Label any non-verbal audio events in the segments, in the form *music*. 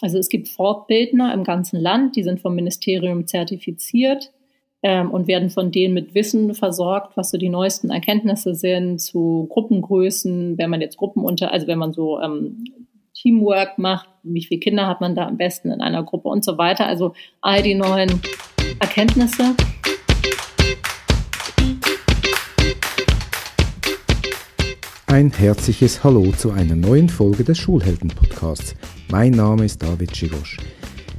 also es gibt Fortbildner im ganzen Land, die sind vom Ministerium zertifiziert ähm, und werden von denen mit Wissen versorgt, was so die neuesten Erkenntnisse sind zu Gruppengrößen, wenn man jetzt Gruppen unter, also wenn man so ähm, Teamwork macht, wie viele Kinder hat man da am besten in einer Gruppe und so weiter. Also all die neuen Erkenntnisse. Ein herzliches Hallo zu einer neuen Folge des Schulhelden-Podcasts. Mein Name ist David Schigosch.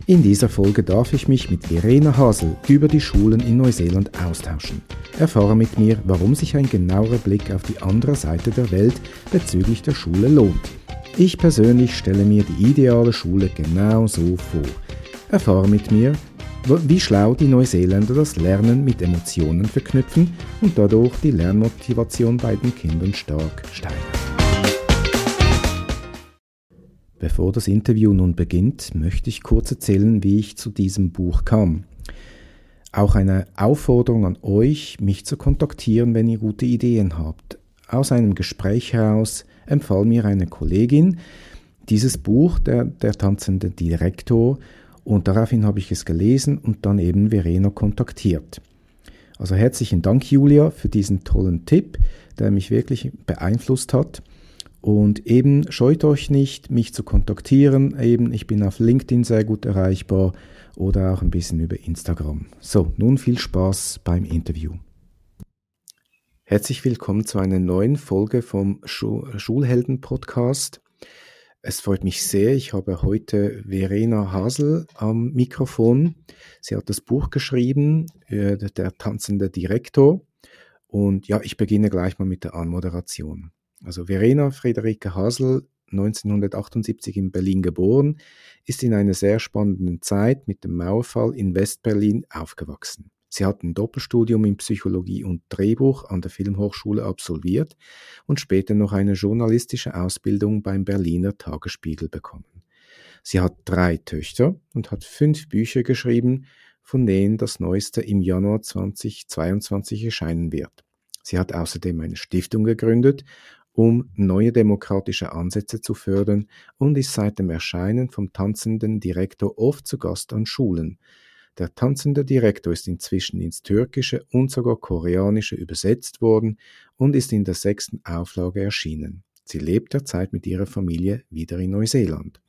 In dieser Folge darf ich mich mit Verena Hasel über die Schulen in Neuseeland austauschen. Erfahre mit mir, warum sich ein genauerer Blick auf die andere Seite der Welt bezüglich der Schule lohnt. Ich persönlich stelle mir die ideale Schule genau so vor. Erfahre mit mir, wie schlau die Neuseeländer das Lernen mit Emotionen verknüpfen und dadurch die Lernmotivation bei den Kindern stark steigern. Bevor das Interview nun beginnt, möchte ich kurz erzählen, wie ich zu diesem Buch kam. Auch eine Aufforderung an euch, mich zu kontaktieren, wenn ihr gute Ideen habt. Aus einem Gespräch heraus empfahl mir eine Kollegin dieses Buch, der, der tanzende Direktor, und daraufhin habe ich es gelesen und dann eben Verena kontaktiert. Also herzlichen Dank, Julia, für diesen tollen Tipp, der mich wirklich beeinflusst hat. Und eben scheut euch nicht, mich zu kontaktieren. Eben, ich bin auf LinkedIn sehr gut erreichbar oder auch ein bisschen über Instagram. So, nun viel Spaß beim Interview. Herzlich willkommen zu einer neuen Folge vom Schulhelden Podcast. Es freut mich sehr. Ich habe heute Verena Hasel am Mikrofon. Sie hat das Buch geschrieben, äh, Der tanzende Direktor. Und ja, ich beginne gleich mal mit der Anmoderation. Also Verena Friederike Hasel, 1978 in Berlin geboren, ist in einer sehr spannenden Zeit mit dem Mauerfall in Westberlin aufgewachsen. Sie hat ein Doppelstudium in Psychologie und Drehbuch an der Filmhochschule absolviert und später noch eine journalistische Ausbildung beim Berliner Tagesspiegel bekommen. Sie hat drei Töchter und hat fünf Bücher geschrieben, von denen das neueste im Januar 2022 erscheinen wird. Sie hat außerdem eine Stiftung gegründet, um neue demokratische Ansätze zu fördern und ist seit dem Erscheinen vom tanzenden Direktor oft zu Gast an Schulen, der tanzende Direktor ist inzwischen ins Türkische und sogar Koreanische übersetzt worden und ist in der sechsten Auflage erschienen. Sie lebt derzeit mit ihrer Familie wieder in Neuseeland.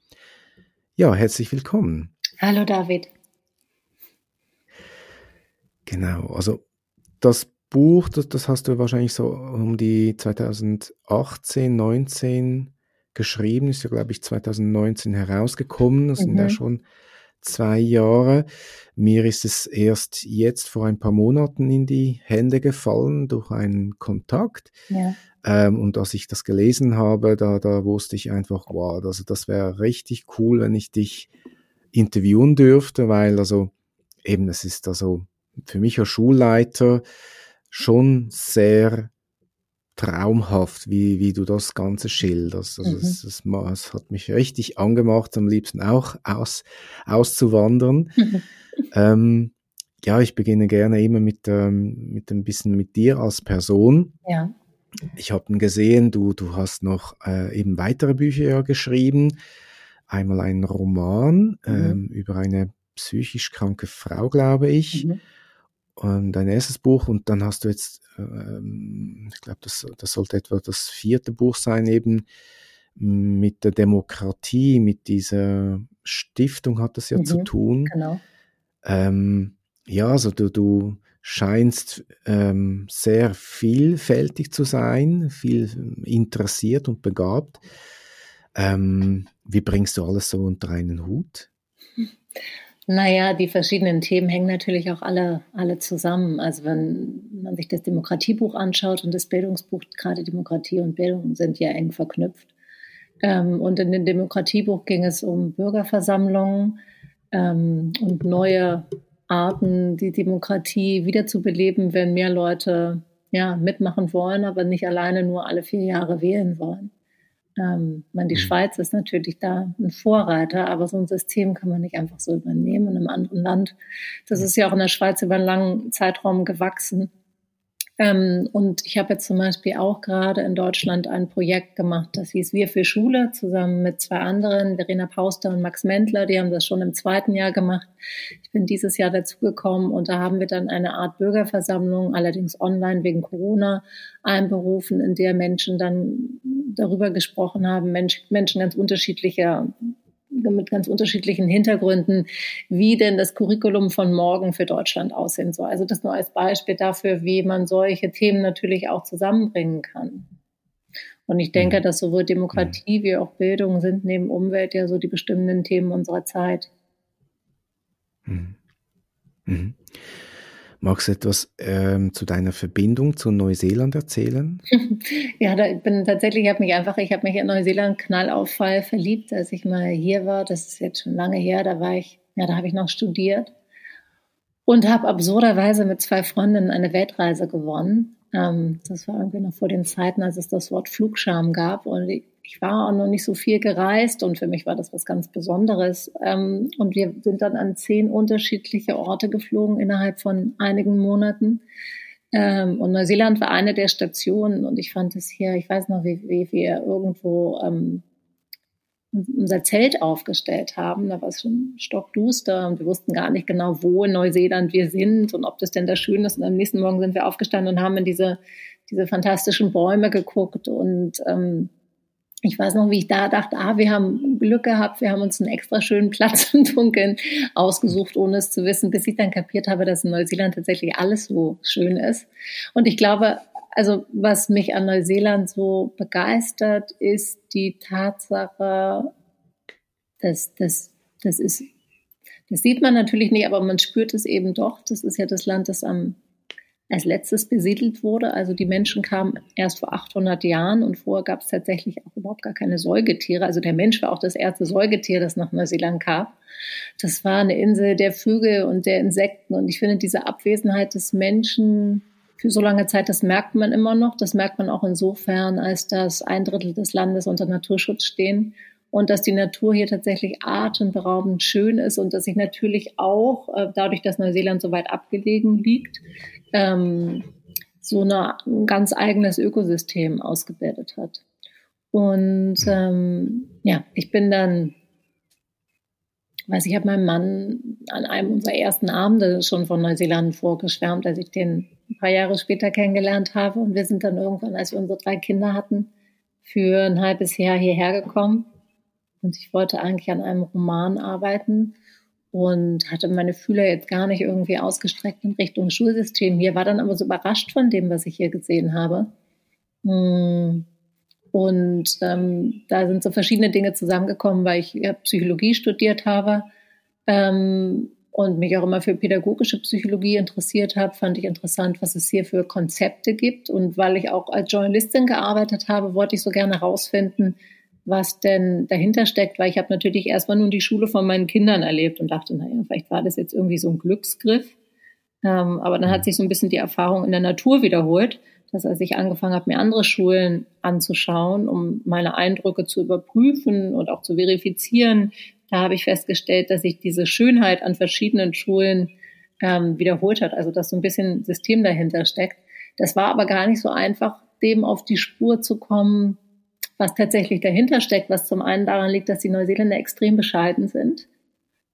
Ja, herzlich willkommen. Hallo David. Genau, also das Buch, das, das hast du wahrscheinlich so um die 2018, 19 geschrieben, ist ja glaube ich 2019 herausgekommen. Das mhm. sind ja mhm. schon zwei Jahre. Mir ist es erst jetzt vor ein paar Monaten in die Hände gefallen durch einen Kontakt. Ja. Ähm, und als ich das gelesen habe, da, da wusste ich einfach, wow, also das wäre richtig cool, wenn ich dich interviewen dürfte, weil also eben es ist also für mich als Schulleiter schon sehr traumhaft, wie, wie du das Ganze schilderst. Also mhm. es, es, es, hat mich richtig angemacht, am liebsten auch aus, auszuwandern. Mhm. *laughs* Ähm, ja, ich beginne gerne immer mit, ähm, mit ein bisschen mit dir als Person. Ja. Ich habe gesehen, du, du hast noch äh, eben weitere Bücher ja geschrieben. Einmal einen Roman mhm. ähm, über eine psychisch kranke Frau, glaube ich. Mhm ähm, dein erstes Buch und dann hast du jetzt, ähm, ich glaube, das, das sollte etwa das vierte Buch sein, eben mit der Demokratie, mit dieser Stiftung hat das ja mhm, zu tun. Genau. Ähm, ja, also du, du scheinst ähm, sehr vielfältig zu sein, viel interessiert und begabt. Ähm, wie bringst du alles so unter einen Hut? *laughs* Naja, die verschiedenen Themen hängen natürlich auch alle, alle zusammen. Also wenn man sich das Demokratiebuch anschaut und das Bildungsbuch, gerade Demokratie und Bildung sind ja eng verknüpft. Ähm, und in dem Demokratiebuch ging es um Bürgerversammlungen ähm, und neue Arten, die Demokratie wiederzubeleben, wenn mehr Leute ja, mitmachen wollen, aber nicht alleine nur alle vier Jahre wählen wollen. Ähm, man, die mhm. Schweiz ist natürlich da ein Vorreiter, aber so ein System kann man nicht einfach so übernehmen in einem anderen Land. Das ist ja auch in der Schweiz über einen langen Zeitraum gewachsen. Ähm, und ich habe jetzt zum Beispiel auch gerade in Deutschland ein Projekt gemacht, das hieß Wir für Schule, zusammen mit zwei anderen, Verena Pauster und Max Mendler, die haben das schon im zweiten Jahr gemacht. Ich bin dieses Jahr dazugekommen und da haben wir dann eine Art Bürgerversammlung, allerdings online wegen Corona, einberufen, in der Menschen dann darüber gesprochen haben, Mensch, Menschen ganz unterschiedlicher mit ganz unterschiedlichen Hintergründen, wie denn das Curriculum von morgen für Deutschland aussehen soll. Also das nur als Beispiel dafür, wie man solche Themen natürlich auch zusammenbringen kann. Und ich denke, mhm. dass sowohl Demokratie wie auch Bildung sind neben Umwelt ja so die bestimmenden Themen unserer Zeit. Mhm. Mhm. Magst du etwas ähm, zu deiner Verbindung zu Neuseeland erzählen? *laughs* ja, da bin tatsächlich, ich habe mich einfach, ich habe mich in Neuseeland knallauffall verliebt, als ich mal hier war. Das ist jetzt schon lange her. Da war ich, ja, da habe ich noch studiert und habe absurderweise mit zwei Freundinnen eine Weltreise gewonnen. Ähm, das war irgendwie noch vor den Zeiten, als es das Wort Flugscham gab. Und ich, ich war auch noch nicht so viel gereist und für mich war das was ganz Besonderes. Ähm, und wir sind dann an zehn unterschiedliche Orte geflogen innerhalb von einigen Monaten. Ähm, und Neuseeland war eine der Stationen und ich fand es hier, ich weiß noch, wie, wie wir irgendwo ähm, unser Zelt aufgestellt haben. Da war es schon stockduster und wir wussten gar nicht genau, wo in Neuseeland wir sind und ob das denn da schön ist. Und am nächsten Morgen sind wir aufgestanden und haben in diese, diese fantastischen Bäume geguckt und ähm, ich weiß noch, wie ich da dachte, ah, wir haben Glück gehabt, wir haben uns einen extra schönen Platz *laughs* im Dunkeln ausgesucht, ohne es zu wissen, bis ich dann kapiert habe, dass in Neuseeland tatsächlich alles so schön ist. Und ich glaube, also was mich an Neuseeland so begeistert, ist die Tatsache, dass das, das ist, das sieht man natürlich nicht, aber man spürt es eben doch. Das ist ja das Land, das am als letztes besiedelt wurde. Also die Menschen kamen erst vor 800 Jahren und vorher gab es tatsächlich auch überhaupt gar keine Säugetiere. Also der Mensch war auch das erste Säugetier, das nach Neuseeland kam. Das war eine Insel der Vögel und der Insekten. Und ich finde diese Abwesenheit des Menschen für so lange Zeit, das merkt man immer noch. Das merkt man auch insofern, als dass ein Drittel des Landes unter Naturschutz stehen und dass die Natur hier tatsächlich atemberaubend schön ist und dass sich natürlich auch, äh, dadurch, dass Neuseeland so weit abgelegen liegt, ähm, so eine, ein ganz eigenes Ökosystem ausgebildet hat. Und ähm, ja, ich bin dann, weiß ich, habe meinem Mann an einem unserer ersten Abende schon von Neuseeland vorgeschwärmt, als ich den ein paar Jahre später kennengelernt habe. Und wir sind dann irgendwann, als wir unsere drei Kinder hatten, für ein halbes Jahr hierher gekommen. Und ich wollte eigentlich an einem Roman arbeiten und hatte meine Fühler jetzt gar nicht irgendwie ausgestreckt in Richtung Schulsystem. Hier war dann aber so überrascht von dem, was ich hier gesehen habe. Hm. Und ähm, da sind so verschiedene Dinge zusammengekommen, weil ich ja, Psychologie studiert habe ähm, und mich auch immer für pädagogische Psychologie interessiert habe, fand ich interessant, was es hier für Konzepte gibt. Und weil ich auch als Journalistin gearbeitet habe, wollte ich so gerne herausfinden, was denn dahinter steckt, weil ich habe natürlich erstmal nun die Schule von meinen Kindern erlebt und dachte, naja, vielleicht war das jetzt irgendwie so ein Glücksgriff. Ähm, aber dann hat sich so ein bisschen die Erfahrung in der Natur wiederholt, dass als ich angefangen habe, mir andere Schulen anzuschauen, um meine Eindrücke zu überprüfen und auch zu verifizieren, da habe ich festgestellt, dass sich diese Schönheit an verschiedenen Schulen ähm, wiederholt hat, also dass so ein bisschen System dahinter steckt. Das war aber gar nicht so einfach, dem auf die Spur zu kommen, was tatsächlich dahinter steckt, was zum einen daran liegt, dass die Neuseeländer extrem bescheiden sind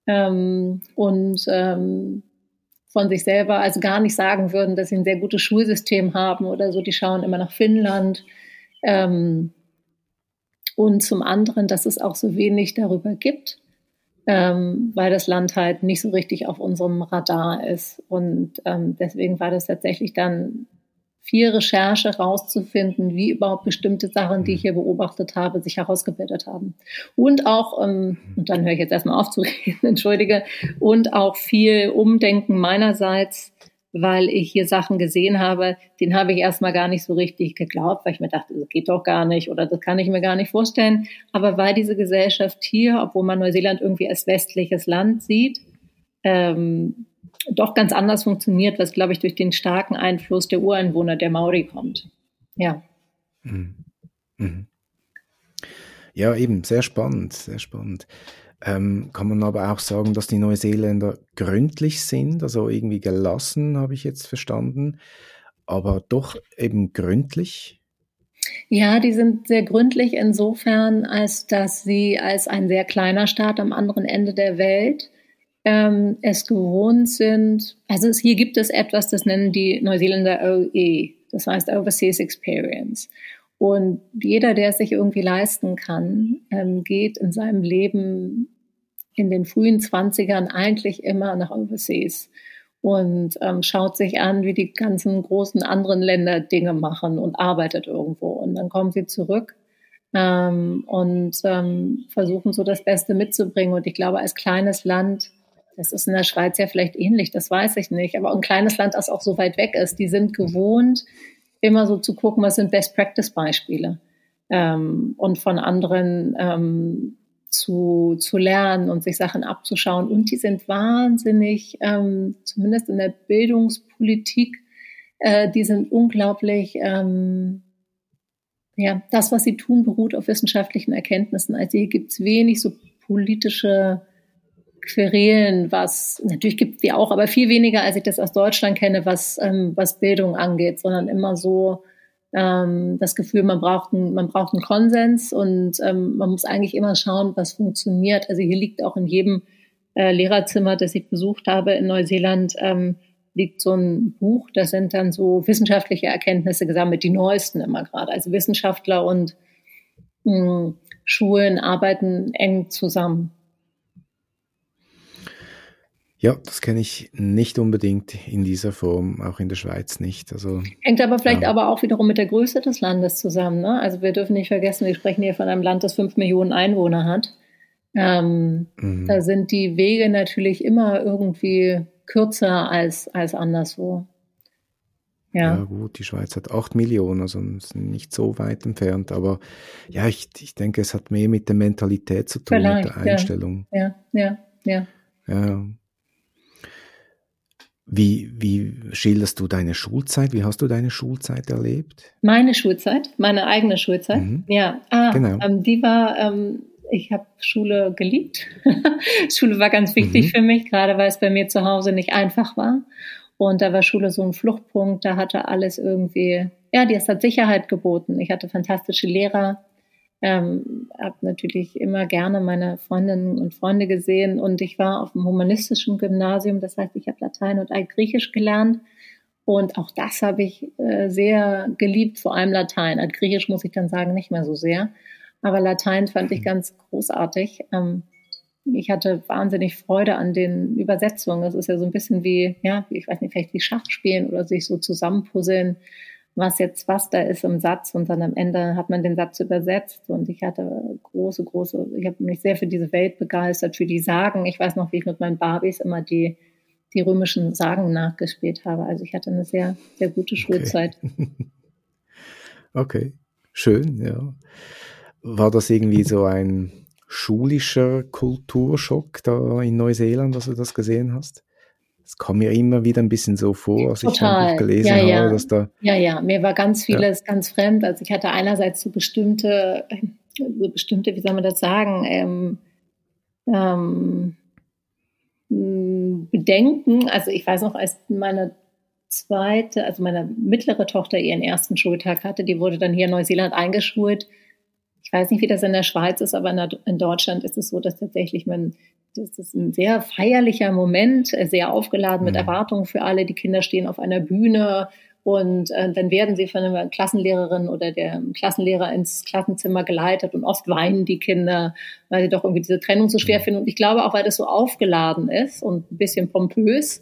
ähm, und ähm, von sich selber also gar nicht sagen würden, dass sie ein sehr gutes Schulsystem haben oder so. Die schauen immer nach Finnland. Ähm, und zum anderen, dass es auch so wenig darüber gibt, ähm, weil das Land halt nicht so richtig auf unserem Radar ist. Und ähm, deswegen war das tatsächlich dann viel Recherche rauszufinden, wie überhaupt bestimmte Sachen, die ich hier beobachtet habe, sich herausgebildet haben. Und auch, ähm, und dann höre ich jetzt erstmal auf zu *laughs* reden, entschuldige, und auch viel Umdenken meinerseits, weil ich hier Sachen gesehen habe, den habe ich erstmal gar nicht so richtig geglaubt, weil ich mir dachte, das geht doch gar nicht oder das kann ich mir gar nicht vorstellen. Aber weil diese Gesellschaft hier, obwohl man Neuseeland irgendwie als westliches Land sieht, ähm, doch ganz anders funktioniert, was, glaube ich, durch den starken Einfluss der Ureinwohner der Maori kommt. Ja. Mhm. Mhm. Ja, eben, sehr spannend, sehr spannend. Ähm, kann man aber auch sagen, dass die Neuseeländer gründlich sind, also irgendwie gelassen, habe ich jetzt verstanden. aber doch eben gründlich. Ja, die sind sehr gründlich insofern, als dass sie als ein sehr kleiner Staat am anderen Ende der Welt ähm, es gewohnt sind. Also es, hier gibt es etwas, das nennen die Neuseeländer OE, das heißt Overseas Experience. Und jeder, der es sich irgendwie leisten kann, ähm, geht in seinem Leben in den frühen Zwanzigern eigentlich immer nach Overseas und ähm, schaut sich an, wie die ganzen großen anderen Länder Dinge machen und arbeitet irgendwo. Und dann kommen sie zurück ähm, und ähm, versuchen so das Beste mitzubringen. Und ich glaube, als kleines Land, das ist in der Schweiz ja vielleicht ähnlich, das weiß ich nicht, aber ein kleines Land, das auch so weit weg ist, die sind gewohnt, immer so zu gucken, was sind Best-Practice-Beispiele ähm, und von anderen ähm, zu, zu lernen und sich Sachen abzuschauen. Und die sind wahnsinnig, ähm, zumindest in der Bildungspolitik, äh, die sind unglaublich, ähm, ja, das, was sie tun, beruht auf wissenschaftlichen Erkenntnissen. Also hier gibt's wenig so politische Querelen, was natürlich gibt es auch, aber viel weniger, als ich das aus Deutschland kenne, was, ähm, was Bildung angeht, sondern immer so ähm, das Gefühl, man braucht, ein, man braucht einen Konsens und ähm, man muss eigentlich immer schauen, was funktioniert. Also hier liegt auch in jedem äh, Lehrerzimmer, das ich besucht habe in Neuseeland, ähm, liegt so ein Buch, da sind dann so wissenschaftliche Erkenntnisse gesammelt, die neuesten immer gerade. Also Wissenschaftler und mh, hm, Schulen arbeiten eng zusammen. Ja, das kenne ich nicht unbedingt in dieser Form, auch in der Schweiz nicht. Also, Hängt aber vielleicht ja. aber auch wiederum mit der Größe des Landes zusammen. Ne? Also wir dürfen nicht vergessen, wir sprechen hier von einem Land, das fünf Millionen Einwohner hat. Ähm, mhm. Da sind die Wege natürlich immer irgendwie kürzer als, als anderswo. Ja. ja, gut, die Schweiz hat acht Millionen, also nicht so weit entfernt. Aber ja, ich, ich denke, es hat mehr mit der Mentalität zu tun, Vielleicht, mit der Einstellung. Ja, ja, ja. ja. Wie, wie schilderst du deine Schulzeit? Wie hast du deine Schulzeit erlebt? Meine Schulzeit, meine eigene Schulzeit. Mhm. Ja, ah, genau. Ähm, die war, ähm, ich habe Schule geliebt. *laughs* Schule war ganz wichtig mhm. für mich, gerade weil es bei mir zu Hause nicht einfach war. Und da war Schule so ein Fluchtpunkt, da hatte alles irgendwie, ja, die hat Sicherheit geboten. Ich hatte fantastische Lehrer, ähm, habe natürlich immer gerne meine Freundinnen und Freunde gesehen und ich war auf dem humanistischen Gymnasium, das heißt, ich habe Latein und Altgriechisch gelernt und auch das habe ich äh, sehr geliebt, vor allem Latein. Altgriechisch muss ich dann sagen, nicht mehr so sehr, aber Latein fand ich ganz großartig. Ähm, ich hatte wahnsinnig Freude an den Übersetzungen. Das ist ja so ein bisschen wie, ja, ich weiß nicht, vielleicht wie Schachspielen oder sich so zusammenpuzzeln was jetzt was da ist im Satz und dann am Ende hat man den Satz übersetzt und ich hatte große, große, ich habe mich sehr für diese Welt begeistert, für die Sagen. Ich weiß noch, wie ich mit meinen Barbies immer die, die römischen Sagen nachgespielt habe. Also ich hatte eine sehr, sehr gute Schulzeit. Okay, *laughs* okay. schön, ja. War das irgendwie so ein schulischer Kulturschock da in Neuseeland, dass du das gesehen hast? Es kam mir immer wieder ein bisschen so vor, als Total. ich gelesen ja, ja. habe, dass da. Ja, ja, mir war ganz vieles ja. ganz fremd. Also ich hatte einerseits so bestimmte, *laughs* so bestimmte, wie soll man das sagen, ähm, ähm, Bedenken. Also ich weiß noch, als meine zweite, also meine mittlere Tochter ihren ersten Schultag hatte, die wurde dann hier in Neuseeland eingeschult. Ich weiß nicht, wie das in der Schweiz ist, aber in, Deutschland ist es so, dass tatsächlich man das ist ein sehr feierlicher Moment, äh, sehr aufgeladen mit mhm. Erwartungen für alle. Die Kinder stehen auf einer Bühne und äh, dann werden sie von einer Klassenlehrerin oder der Klassenlehrer ins Klassenzimmer geleitet und oft weinen die Kinder, weil sie doch irgendwie diese Trennung so schwer mhm. finden. Und ich glaube auch, weil das so aufgeladen ist und ein bisschen pompös,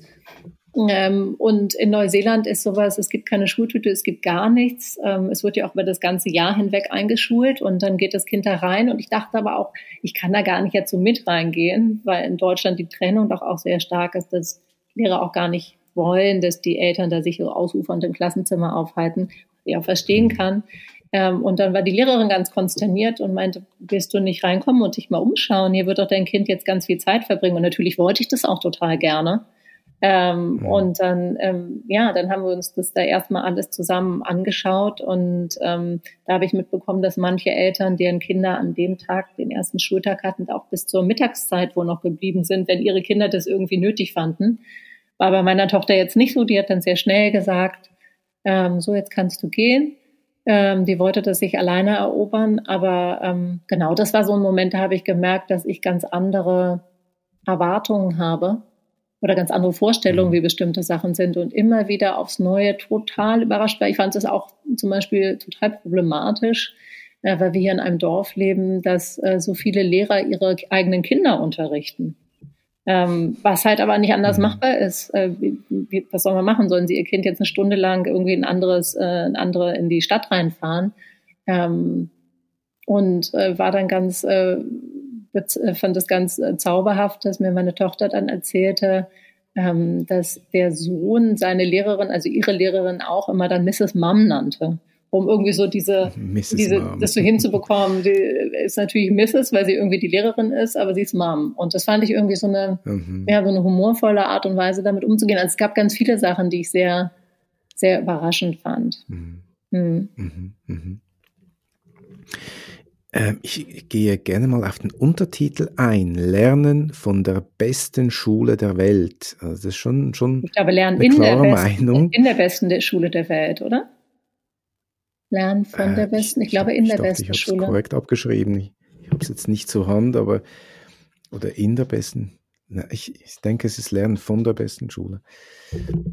ähm, und in Neuseeland ist sowas, es gibt keine Schultüte, es gibt gar nichts. Ähm, es wird ja auch über das ganze Jahr hinweg eingeschult und dann geht das Kind da rein. Und ich dachte aber auch, ich kann da gar nicht jetzt so mit reingehen, weil in Deutschland die Trennung doch auch sehr stark ist, dass Lehrer auch gar nicht wollen, dass die Eltern da sich so ausufernd im Klassenzimmer aufhalten, ich auch verstehen kann. Ähm, und dann war die Lehrerin ganz konsterniert und meinte, wirst du nicht reinkommen und dich mal umschauen? Hier wird doch dein Kind jetzt ganz viel Zeit verbringen. Und natürlich wollte ich das auch total gerne. Ähm, ja. Und dann, ähm, ja, dann haben wir uns das da erstmal alles zusammen angeschaut und ähm, da habe ich mitbekommen, dass manche Eltern, deren Kinder an dem Tag den ersten Schultag hatten, auch bis zur Mittagszeit wohl noch geblieben sind, wenn ihre Kinder das irgendwie nötig fanden. War bei meiner Tochter jetzt nicht so, die hat dann sehr schnell gesagt, ähm, so jetzt kannst du gehen. Ähm, die wollte das sich alleine erobern, aber ähm, genau, das war so ein Moment, da habe ich gemerkt, dass ich ganz andere Erwartungen habe oder ganz andere Vorstellungen, wie bestimmte Sachen sind und immer wieder aufs Neue total überrascht war. Ich fand es auch zum Beispiel total problematisch, äh, weil wir hier in einem Dorf leben, dass äh, so viele Lehrer ihre eigenen Kinder unterrichten. Ähm, was halt aber nicht anders mhm. machbar ist. Äh, wie, was soll man machen? Sollen sie ihr Kind jetzt eine Stunde lang irgendwie ein anderes, äh, ein andere in die Stadt reinfahren? Ähm, und äh, war dann ganz, äh fand es ganz äh, zauberhaft, dass mir meine Tochter dann erzählte, ähm, dass der Sohn seine Lehrerin, also ihre Lehrerin auch immer dann Mrs. Mom nannte um irgendwie so diese, diese das so hinzubekommen. Die ist natürlich Mrs., weil sie irgendwie die Lehrerin ist, aber sie ist Mom. Und das fand ich irgendwie so eine, mhm. ja, so eine humorvolle Art und Weise, damit umzugehen. Also es gab ganz viele Sachen, die ich sehr, sehr überraschend fand. Mhm. Mhm. Ähm, ich gehe gerne mal auf den Untertitel ein. Lernen von der besten Schule der Welt. Also das ist schon, schon ich glaube, Lernen eine in klare der besten, Meinung. In der besten Schule der Welt, oder? Lernen von äh, der besten, ich, ich glaube in ich der dachte, besten ich Schule. Ich korrekt abgeschrieben. Ich, ich habe es jetzt nicht zur Hand, aber oder in der besten. Na, ich, ich denke, es ist Lernen von der besten Schule.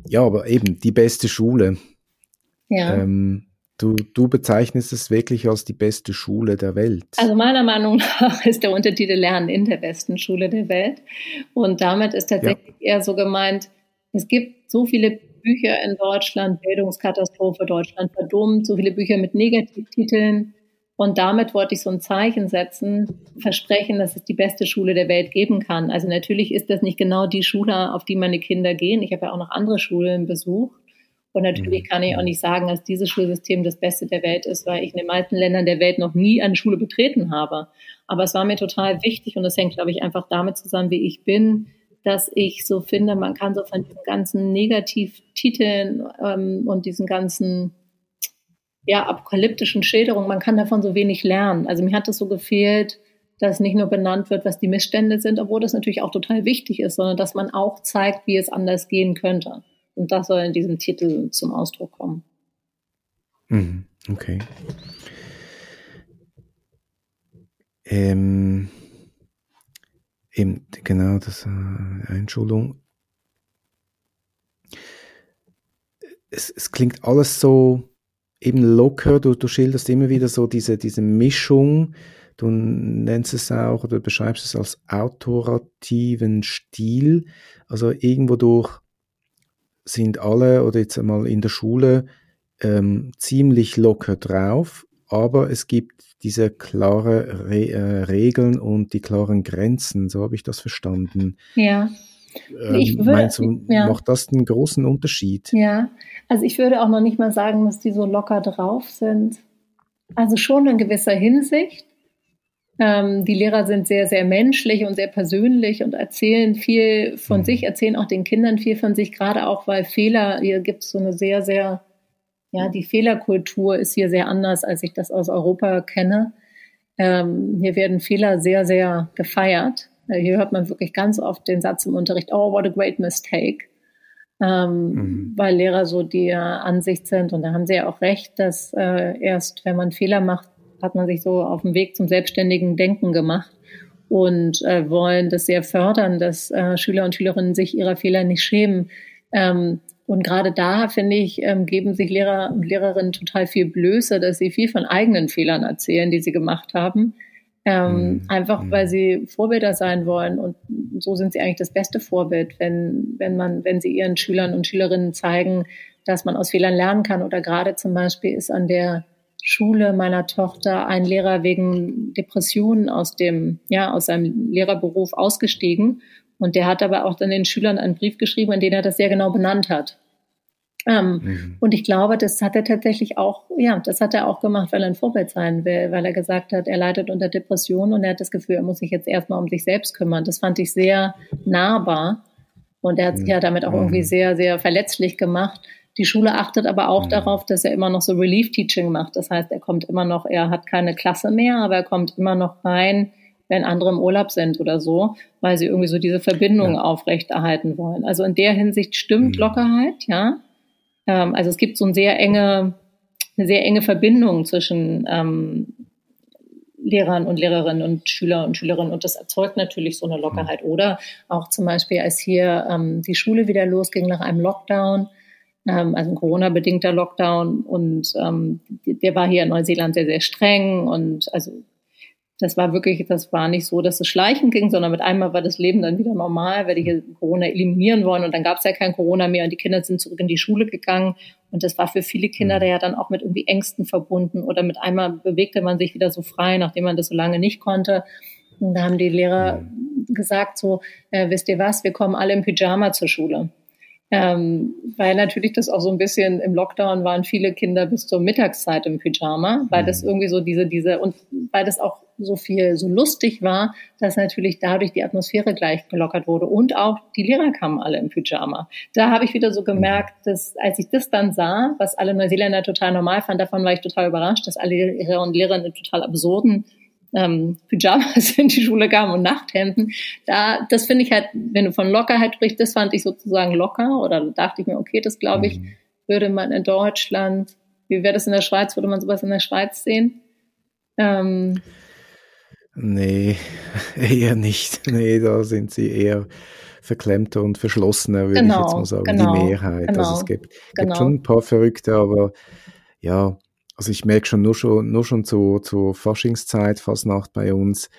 Ja, aber eben die beste Schule. Ja. Ähm, du, du bezeichnest es wirklich als die beste Schule der Welt. Also meiner Meinung nach *laughs* ist der Untertitel Lernen in der besten Schule der Welt. Und damit ist tatsächlich ja. eher so gemeint, es gibt so viele Bücher in Deutschland, Bildungskatastrophe, Deutschland verdummt, so viele Bücher mit Negativtiteln. Und damit wollte ich so ein Zeichen setzen, versprechen, dass es die beste Schule der Welt geben kann. Also natürlich ist das nicht genau die Schule, auf die meine Kinder gehen. Ich habe ja auch noch andere Schulen besucht. Und natürlich kann ich auch nicht sagen, dass dieses Schulsystem das Beste der Welt ist, weil ich in den meisten Ländern der Welt noch nie eine Schule betreten habe. Aber es war mir total wichtig und das hängt, glaube ich, einfach damit zusammen, wie ich bin, dass ich so finde, man kann so von diesen ganzen Negativtiteln ähm, und diesen ganzen ja, apokalyptischen Schilderungen, man kann davon so wenig lernen. Also mir hat es so gefehlt, dass nicht nur benannt wird, was die Missstände sind, obwohl das natürlich auch total wichtig ist, sondern dass man auch zeigt, wie es anders gehen könnte. Und das soll in diesem Titel zum Ausdruck kommen. Mhm, okay. Ähm Eben, genau, das äh, Einschulung. Es, es klingt alles so eben locker, du, du schilderst immer wieder so diese, diese Mischung, du nennst es auch oder beschreibst es als autorativen Stil. Also irgendwo durch sind alle oder jetzt einmal in der Schule ähm, ziemlich locker drauf, aber es gibt diese klare Re äh, Regeln und die klaren Grenzen. So habe ich das verstanden. Ja. Ähm, ich würde, meinst du, ja. macht das einen großen Unterschied? Ja, also ich würde auch noch nicht mal sagen, dass die so locker drauf sind. Also schon in gewisser Hinsicht. Ähm, die Lehrer sind sehr, sehr menschlich und sehr persönlich und erzählen viel von mhm. sich, erzählen auch den Kindern viel von sich, gerade auch weil Fehler, hier gibt es so eine sehr, sehr ja, die Fehlerkultur ist hier sehr anders, als ich das aus Europa kenne. Ähm, hier werden Fehler sehr, sehr gefeiert. Äh, hier hört man wirklich ganz oft den Satz im Unterricht, oh, what a great mistake. Ähm, mhm. Weil Lehrer so die Ansicht sind, und da haben sie ja auch recht, dass äh, erst wenn man Fehler macht, hat man sich so auf dem Weg zum selbstständigen Denken gemacht und äh, wollen das sehr fördern, dass äh, Schüler und Schülerinnen sich ihrer Fehler nicht schämen. Ähm, und gerade da, finde ich, ähm, geben sich Lehrer und Lehrerinnen total viel Blöße, dass sie viel von eigenen Fehlern erzählen, die sie gemacht haben. Ähm, mhm. Einfach weil sie Vorbilder sein wollen. Und so sind sie eigentlich das beste Vorbild, wenn, wenn man, wenn sie ihren Schülern und Schülerinnen zeigen, dass man aus Fehlern lernen kann. Oder gerade zum Beispiel ist an der Schule meiner Tochter ein Lehrer wegen Depressionen aus dem, ja, aus seinem Lehrerberuf ausgestiegen und der hat aber auch dann den Schülern einen Brief geschrieben, in dem er das sehr genau benannt hat. Ähm, mhm. Und ich glaube, das hat er tatsächlich auch, ja, das hat er auch gemacht, weil er ein Vorbild sein will, weil er gesagt hat, er leidet unter Depressionen und er hat das Gefühl, er muss sich jetzt erstmal um sich selbst kümmern. Das fand ich sehr nahbar. Und er hat sich ja damit auch irgendwie mhm. sehr, sehr verletzlich gemacht. Die Schule achtet aber auch mhm. darauf, dass er immer noch so Relief Teaching macht. Das heißt, er kommt immer noch, er hat keine Klasse mehr, aber er kommt immer noch rein wenn andere im Urlaub sind oder so, weil sie irgendwie so diese Verbindung ja. aufrechterhalten wollen. Also in der Hinsicht stimmt mhm. Lockerheit, ja. Ähm, also es gibt so eine sehr enge, eine sehr enge Verbindung zwischen ähm, Lehrern und Lehrerinnen und Schüler und Schülerinnen und das erzeugt natürlich so eine Lockerheit. Oder auch zum Beispiel, als hier ähm, die Schule wieder losging nach einem Lockdown, ähm, also ein Corona-bedingter Lockdown und ähm, der war hier in Neuseeland sehr, sehr streng und also das war wirklich, das war nicht so, dass es schleichen ging, sondern mit einmal war das Leben dann wieder normal, weil die hier Corona eliminieren wollen und dann gab es ja kein Corona mehr und die Kinder sind zurück in die Schule gegangen und das war für viele Kinder da ja dann auch mit irgendwie Ängsten verbunden oder mit einmal bewegte man sich wieder so frei, nachdem man das so lange nicht konnte. Und da haben die Lehrer gesagt so, äh, wisst ihr was, wir kommen alle im Pyjama zur Schule. Ähm, weil natürlich das auch so ein bisschen im Lockdown waren viele Kinder bis zur Mittagszeit im Pyjama, weil das mhm. irgendwie so diese, diese, und weil das auch so viel so lustig war, dass natürlich dadurch die Atmosphäre gleich gelockert wurde und auch die Lehrer kamen alle im Pyjama. Da habe ich wieder so gemerkt, dass als ich das dann sah, was alle Neuseeländer total normal fanden, davon war ich total überrascht, dass alle Lehrer und Lehrerinnen total absurden ähm, Pyjamas *laughs* in die Schule kamen und Nachthemden. Da, das finde ich halt, wenn du von Lockerheit sprichst, das fand ich sozusagen locker. Oder da dachte ich mir, okay, das glaube ich, mhm. würde man in Deutschland, wie wäre das in der Schweiz, würde man sowas in der Schweiz sehen? Ähm, nee, *laughs* eher nicht. Nee, da sind sie eher verklemmter und verschlossener, würde genau, ich jetzt mal sagen, genau, die Mehrheit. Genau, also es gibt, genau. gibt schon ein paar Verrückte, aber ja, also ich merke schon, nur schon, nur schon zur, zur Faschingszeit, Fastnacht bei uns,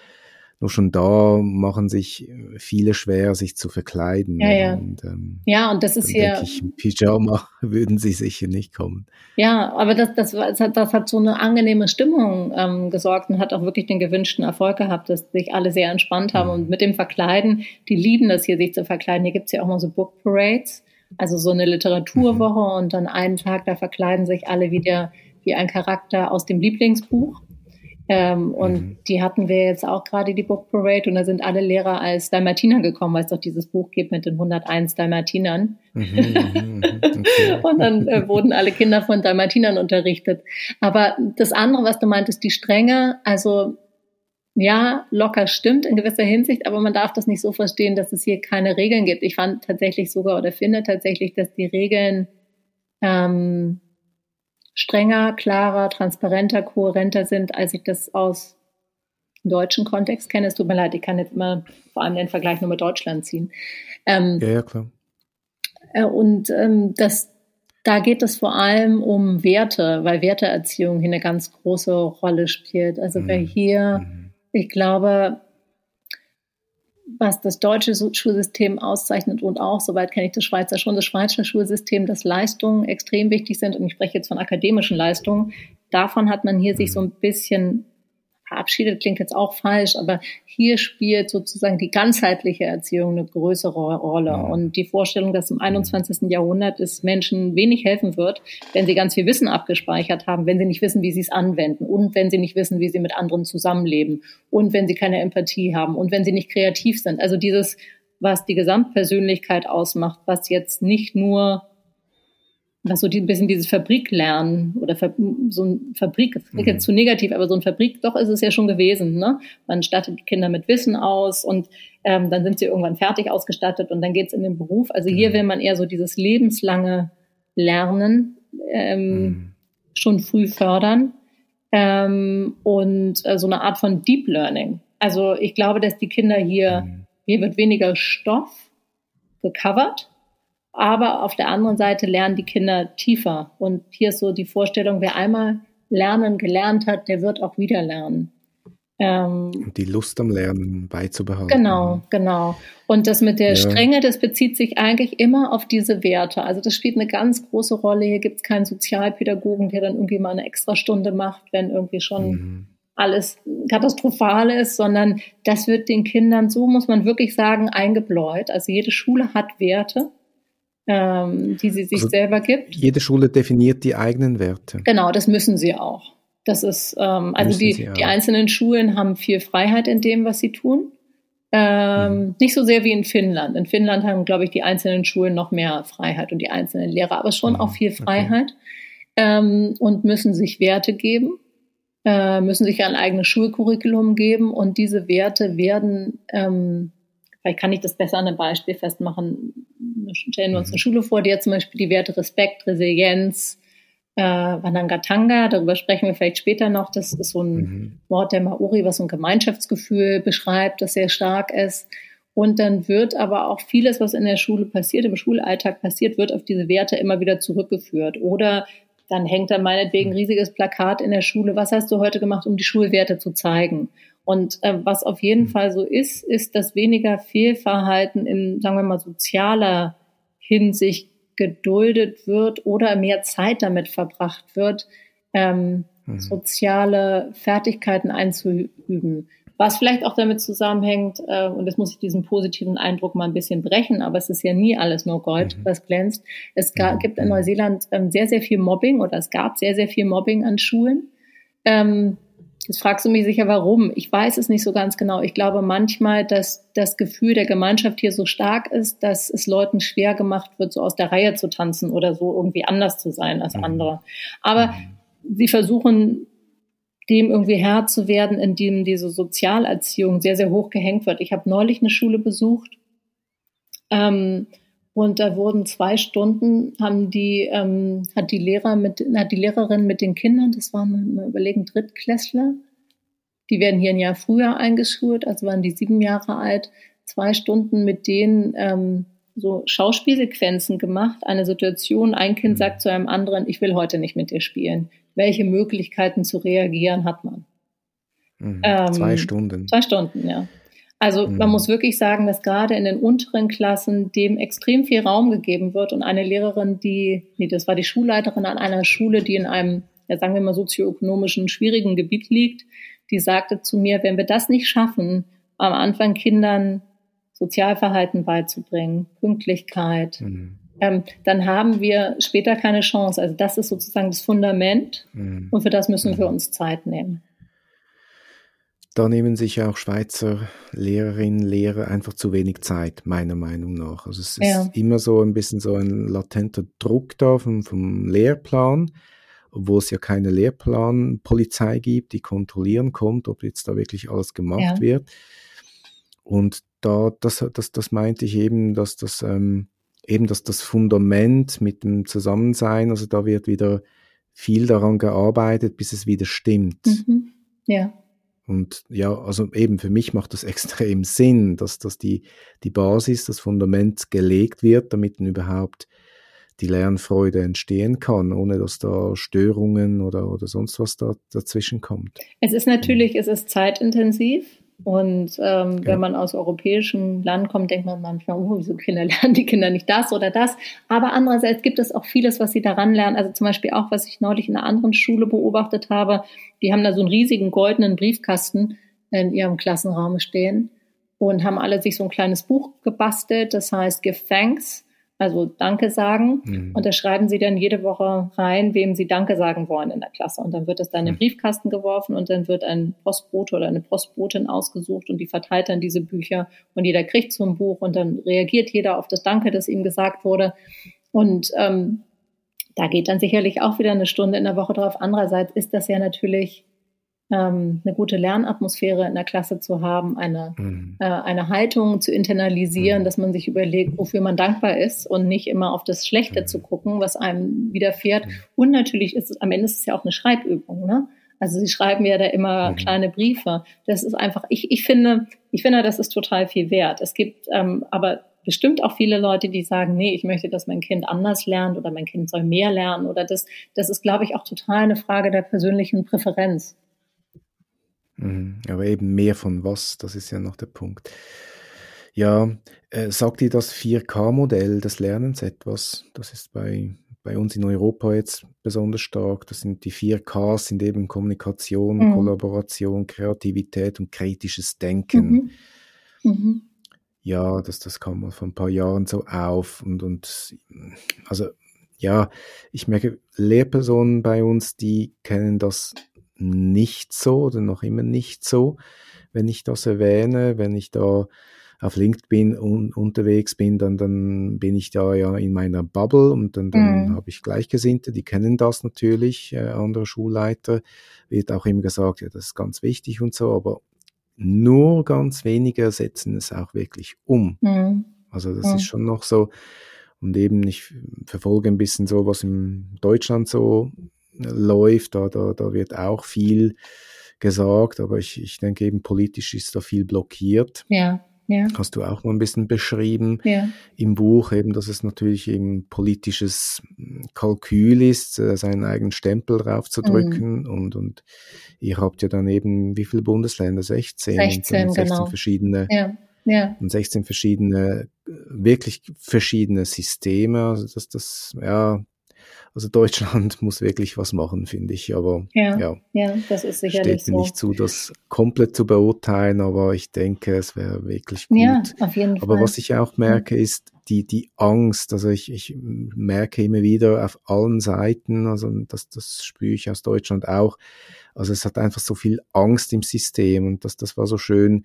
nur schon da machen sich viele schwer, sich zu verkleiden. Ja, ja. Und, ähm, ja, und das ist hier. Ich, Pyjama *laughs* würden sie sicher nicht kommen. Ja, aber das, das, das, hat, das hat so eine angenehme Stimmung ähm, gesorgt und hat auch wirklich den gewünschten Erfolg gehabt, dass sich alle sehr entspannt haben. Mhm. Und mit dem Verkleiden, die lieben das hier, sich zu verkleiden. Hier gibt's ja auch mal so Book Parades, also so eine Literaturwoche mhm. und dann einen Tag, da verkleiden sich alle wieder wie ein Charakter aus dem Lieblingsbuch. Ähm, und mhm. die hatten wir jetzt auch gerade die Book Parade und da sind alle Lehrer als Dalmatiner gekommen, weil es doch dieses Buch gibt mit den 101 Dalmatinern. Mhm, mhm, mhm, okay. *laughs* und dann äh, wurden alle Kinder von Dalmatinern unterrichtet. Aber das andere, was du meintest, die Strenge, also ja, locker stimmt in gewisser Hinsicht, aber man darf das nicht so verstehen, dass es hier keine Regeln gibt. Ich fand tatsächlich sogar oder finde tatsächlich, dass die Regeln ähm, strenger, klarer, transparenter, kohärenter sind, als ich das aus dem deutschen Kontext kenne. Es tut mir leid, ich kann jetzt immer vor allem den Vergleich nur mit Deutschland ziehen. Ähm, ja, ja, klar. Äh, und ähm, das, da geht es vor allem um Werte, weil Werteerziehung hier eine ganz große Rolle spielt. Also mhm. wer hier, mhm. ich glaube, was das deutsche Schulsystem auszeichnet und auch, soweit kenne ich das Schweizer schon, das Schweizer Schulsystem, dass Leistungen extrem wichtig sind. Und ich spreche jetzt von akademischen Leistungen. Davon hat man hier sich so ein bisschen verabschiedet, klingt jetzt auch falsch, aber hier spielt sozusagen die ganzheitliche Erziehung eine größere Rolle. Und die Vorstellung, dass im 21. Jahrhundert es Menschen wenig helfen wird, wenn sie ganz viel Wissen abgespeichert haben, wenn sie nicht wissen, wie sie es anwenden und wenn sie nicht wissen, wie sie mit anderen zusammenleben und wenn sie keine Empathie haben und wenn sie nicht kreativ sind. Also dieses, was die Gesamtpersönlichkeit ausmacht, was jetzt nicht nur was so ein bisschen dieses Fabriklernen oder so ein Fabrik, das klingt jetzt mhm. zu negativ, aber so ein Fabrik, doch ist es ja schon gewesen. Ne? Man stattet die Kinder mit Wissen aus und ähm, dann sind sie irgendwann fertig ausgestattet und dann geht's in den Beruf. Also hier mhm. will man eher so dieses lebenslange Lernen ähm, mhm. schon früh fördern ähm, und äh, so eine Art von Deep Learning. Also ich glaube, dass die Kinder hier, hier wird weniger Stoff gecovert aber auf der anderen Seite lernen die Kinder tiefer. Und hier ist so die Vorstellung, wer einmal lernen gelernt hat, der wird auch wieder lernen. Ähm, die Lust am Lernen beizubehalten. Genau, genau. Und das mit der ja. Strenge, das bezieht sich eigentlich immer auf diese Werte. Also das spielt eine ganz große Rolle. Hier gibt es keinen Sozialpädagogen, der dann irgendwie mal eine Extrastunde macht, wenn irgendwie schon mhm. alles katastrophal ist, sondern das wird den Kindern, so muss man wirklich sagen, eingebläut. Also jede Schule hat Werte ähm, die sie sich also selber gibt. Jede Schule definiert die eigenen Werte. Genau, das müssen sie auch. Das ist, ähm, also die, die einzelnen Schulen haben viel Freiheit in dem, was sie tun. Ähm, mhm. Nicht so sehr wie in Finnland. In Finnland haben, glaube ich, die einzelnen Schulen noch mehr Freiheit und die einzelnen Lehrer, aber schon mhm. auch viel Freiheit okay. ähm, und müssen sich Werte geben, äh, müssen sich ein eigenes Schulcurriculum geben und diese Werte werden ähm, vielleicht kann ich das besser an einem Beispiel festmachen. Stellen wir uns eine mhm. Schule vor, die hat zum Beispiel die Werte Respekt, Resilienz, äh, Wanangatanga, darüber sprechen wir vielleicht später noch. Das ist so ein mhm. Wort der Maori, was so ein Gemeinschaftsgefühl beschreibt, das sehr stark ist. Und dann wird aber auch vieles, was in der Schule passiert, im Schulalltag passiert, wird auf diese Werte immer wieder zurückgeführt. Oder dann hängt da meinetwegen ein riesiges Plakat in der Schule. Was hast du heute gemacht, um die Schulwerte zu zeigen? Und äh, was auf jeden Fall so ist, ist, dass weniger Fehlverhalten in, sagen wir mal, sozialer Hinsicht geduldet wird oder mehr Zeit damit verbracht wird, ähm, mhm. soziale Fertigkeiten einzuüben. Was vielleicht auch damit zusammenhängt, äh, und das muss ich diesen positiven Eindruck mal ein bisschen brechen, aber es ist ja nie alles nur Gold, mhm. was glänzt. Es mhm. gibt in Neuseeland ähm, sehr, sehr viel Mobbing oder es gab sehr, sehr viel Mobbing an Schulen. Ähm, Jetzt fragst du mich sicher, warum. Ich weiß es nicht so ganz genau. Ich glaube manchmal, dass das Gefühl der Gemeinschaft hier so stark ist, dass es Leuten schwer gemacht wird, so aus der Reihe zu tanzen oder so irgendwie anders zu sein als mhm. andere. Aber mhm. sie versuchen dem irgendwie Herr zu werden, indem diese Sozialerziehung sehr, sehr hoch gehängt wird. Ich habe neulich eine Schule besucht ähm, und da wurden zwei Stunden, haben die, ähm, hat die Lehrer mit, hat die Lehrerin mit den Kindern, das waren mal überlegen, Drittklässler, die werden hier ein Jahr früher eingeschult, also waren die sieben Jahre alt, zwei Stunden mit denen ähm, so Schauspielsequenzen gemacht, eine Situation, ein Kind mhm. sagt zu einem anderen, ich will heute nicht mit dir spielen. Welche Möglichkeiten zu reagieren hat man? Mhm. Ähm, zwei Stunden. Zwei Stunden, ja. Also mhm. man muss wirklich sagen, dass gerade in den unteren Klassen dem extrem viel Raum gegeben wird und eine Lehrerin, die, nee, das war die Schulleiterin an einer Schule, die in einem, ja, sagen wir mal, sozioökonomischen schwierigen Gebiet liegt, die sagte zu mir, wenn wir das nicht schaffen, am Anfang Kindern Sozialverhalten beizubringen, Pünktlichkeit, mhm. ähm, dann haben wir später keine Chance. Also das ist sozusagen das Fundament mhm. und für das müssen wir mhm. uns Zeit nehmen. Da nehmen sich auch Schweizer Lehrerinnen, Lehrer einfach zu wenig Zeit, meiner Meinung nach. Also es ja. ist immer so ein bisschen so ein latenter Druck da vom, vom Lehrplan, obwohl es ja keine Lehrplanpolizei gibt, die kontrollieren kommt, ob jetzt da wirklich alles gemacht ja. wird. Und da, das, das, das meinte ich eben, dass das ähm, eben dass das Fundament mit dem Zusammensein, also da wird wieder viel daran gearbeitet, bis es wieder stimmt. Mhm. Ja. Und ja, also eben für mich macht das *laughs* extrem Sinn, dass, dass die, die Basis, das Fundament gelegt wird, damit dann überhaupt die Lernfreude entstehen kann, ohne dass da Störungen oder, oder sonst was da dazwischen kommt. Es ist natürlich, es ist zeitintensiv. Und ähm, ja. wenn man aus europäischem Land kommt, denkt man manchmal, oh, wieso Kinder *laughs* lernen die Kinder nicht das oder das. Aber andererseits gibt es auch vieles, was sie daran lernen. Also zum Beispiel auch, was ich neulich in einer anderen Schule beobachtet habe. Die haben da so einen riesigen goldenen Briefkasten in ihrem Klassenraum stehen und haben alle sich so ein kleines Buch gebastelt. Das heißt Give Thanks also Danke sagen. Mhm. Und da schreiben sie dann jede Woche rein, wem sie Danke sagen wollen in der Klasse. Und dann wird das dann in den mhm. Briefkasten geworfen und dann wird ein Postbote oder eine Postbotin ausgesucht und die verteilt dann diese Bücher und jeder kriegt so ein Buch und dann reagiert jeder auf das Danke, das ihm gesagt wurde. Und ähm, da geht dann sicherlich auch wieder eine Stunde in der Woche drauf. Andererseits ist das ja natürlich ähm, eine gute Lernatmosphäre in der Klasse zu haben, eine, mhm. äh, eine Haltung zu internalisieren, mhm. dass man sich überlegt, wofür man dankbar ist und nicht immer auf das Schlechte mhm. zu gucken, was einem widerfährt. Mhm. Und natürlich ist es, am Ende ist es ja auch eine Schreibübung, ne? Also sie schreiben ja da immer mhm. kleine Briefe. Das ist einfach, ich, ich finde, ich finde, das ist total viel wert. Es gibt ähm, aber bestimmt auch viele Leute, die sagen, nee, ich möchte, dass mein Kind anders lernt oder mein Kind soll mehr lernen oder das, das ist, glaube ich, auch total eine Frage der persönlichen Präferenz. Mhm. Aber eben mehr von was, das ist ja noch der Punkt. Ja, äh, sagt dir das 4K-Modell des Lernens etwas? Das ist bei, bei uns in Europa jetzt besonders stark. Das sind die 4Ks, sind eben Kommunikation, mhm. Kollaboration, Kreativität und kritisches Denken. Mhm. Mhm. Ja, das, das kam mal vor ein paar Jahren so auf und, und also ja, ich merke, Lehrpersonen bei uns, die kennen das nicht so oder noch immer nicht so, wenn ich das erwähne, wenn ich da auf LinkedIn un unterwegs bin, dann, dann bin ich da ja in meiner Bubble und dann, dann mhm. habe ich Gleichgesinnte, die kennen das natürlich, äh, andere Schulleiter, wird auch immer gesagt, ja, das ist ganz wichtig und so, aber nur ganz wenige setzen es auch wirklich um. Mhm. Also das mhm. ist schon noch so. Und eben, ich verfolge ein bisschen so, was in Deutschland so läuft. Da, da, da wird auch viel gesagt, aber ich, ich denke eben politisch ist da viel blockiert. Ja. Ja. Hast du auch mal ein bisschen beschrieben ja. im Buch, eben, dass es natürlich eben politisches Kalkül ist, äh, seinen eigenen Stempel draufzudrücken. Mhm. Und, und ihr habt ja dann eben, wie viele Bundesländer? 16? 16, und 16 genau. verschiedene. Ja. Ja. Und 16 verschiedene, wirklich verschiedene Systeme. Also das, das, ja, also Deutschland *laughs* muss wirklich was machen, finde ich. Aber ja, ja, ja, das ist sicherlich steht mir so. nicht zu, das komplett zu beurteilen, aber ich denke, es wäre wirklich gut. Ja, auf jeden aber Fall. was ich auch merke, ist die, die Angst. Also ich, ich merke immer wieder auf allen Seiten, also das, das spüre ich aus Deutschland auch. Also es hat einfach so viel Angst im System und das, das war so schön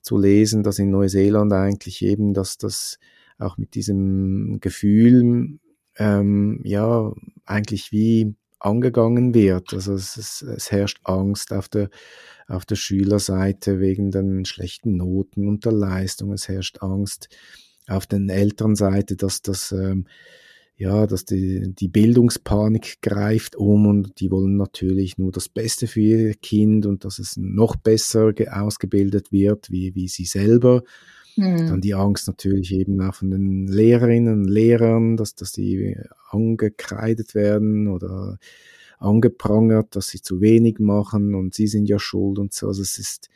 zu lesen, dass in Neuseeland eigentlich eben, dass das auch mit diesem Gefühl ähm, ja eigentlich wie angegangen wird. Also es, es, es herrscht Angst auf der auf der Schülerseite wegen den schlechten Noten und der Leistung. Es herrscht Angst auf den Elternseite, dass das ähm, ja, dass die, die Bildungspanik greift um und die wollen natürlich nur das Beste für ihr Kind und dass es noch besser ausgebildet wird wie, wie sie selber. Hm. Dann die Angst natürlich eben auch von den Lehrerinnen und Lehrern, dass, dass die angekreidet werden oder angeprangert, dass sie zu wenig machen und sie sind ja schuld und so. Also es ist,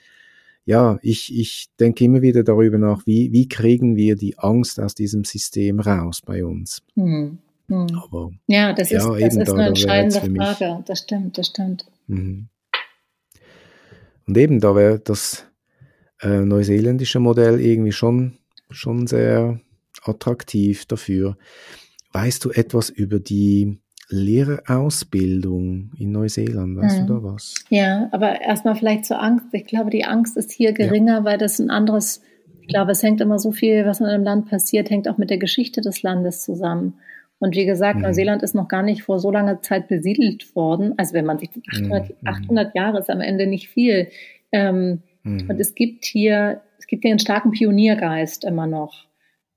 ja, ich, ich denke immer wieder darüber nach, wie, wie kriegen wir die Angst aus diesem System raus bei uns. Hm. Hm. Aber, ja, das ist, ja, das ist da, eine entscheidende Frage. Das stimmt, das stimmt. Mhm. Und eben, da wäre das äh, neuseeländische Modell irgendwie schon, schon sehr attraktiv dafür. Weißt du etwas über die Lehrerausbildung in Neuseeland? Weißt hm. du da was? Ja, aber erstmal vielleicht zur Angst. Ich glaube, die Angst ist hier geringer, ja. weil das ein anderes, ich glaube, es hängt immer so viel, was in einem Land passiert, hängt auch mit der Geschichte des Landes zusammen. Und wie gesagt, mhm. Neuseeland ist noch gar nicht vor so langer Zeit besiedelt worden. Also wenn man sich 800, mhm. 800 Jahre ist am Ende nicht viel. Ähm, Mhm. Und es gibt hier, es gibt hier einen starken Pioniergeist immer noch.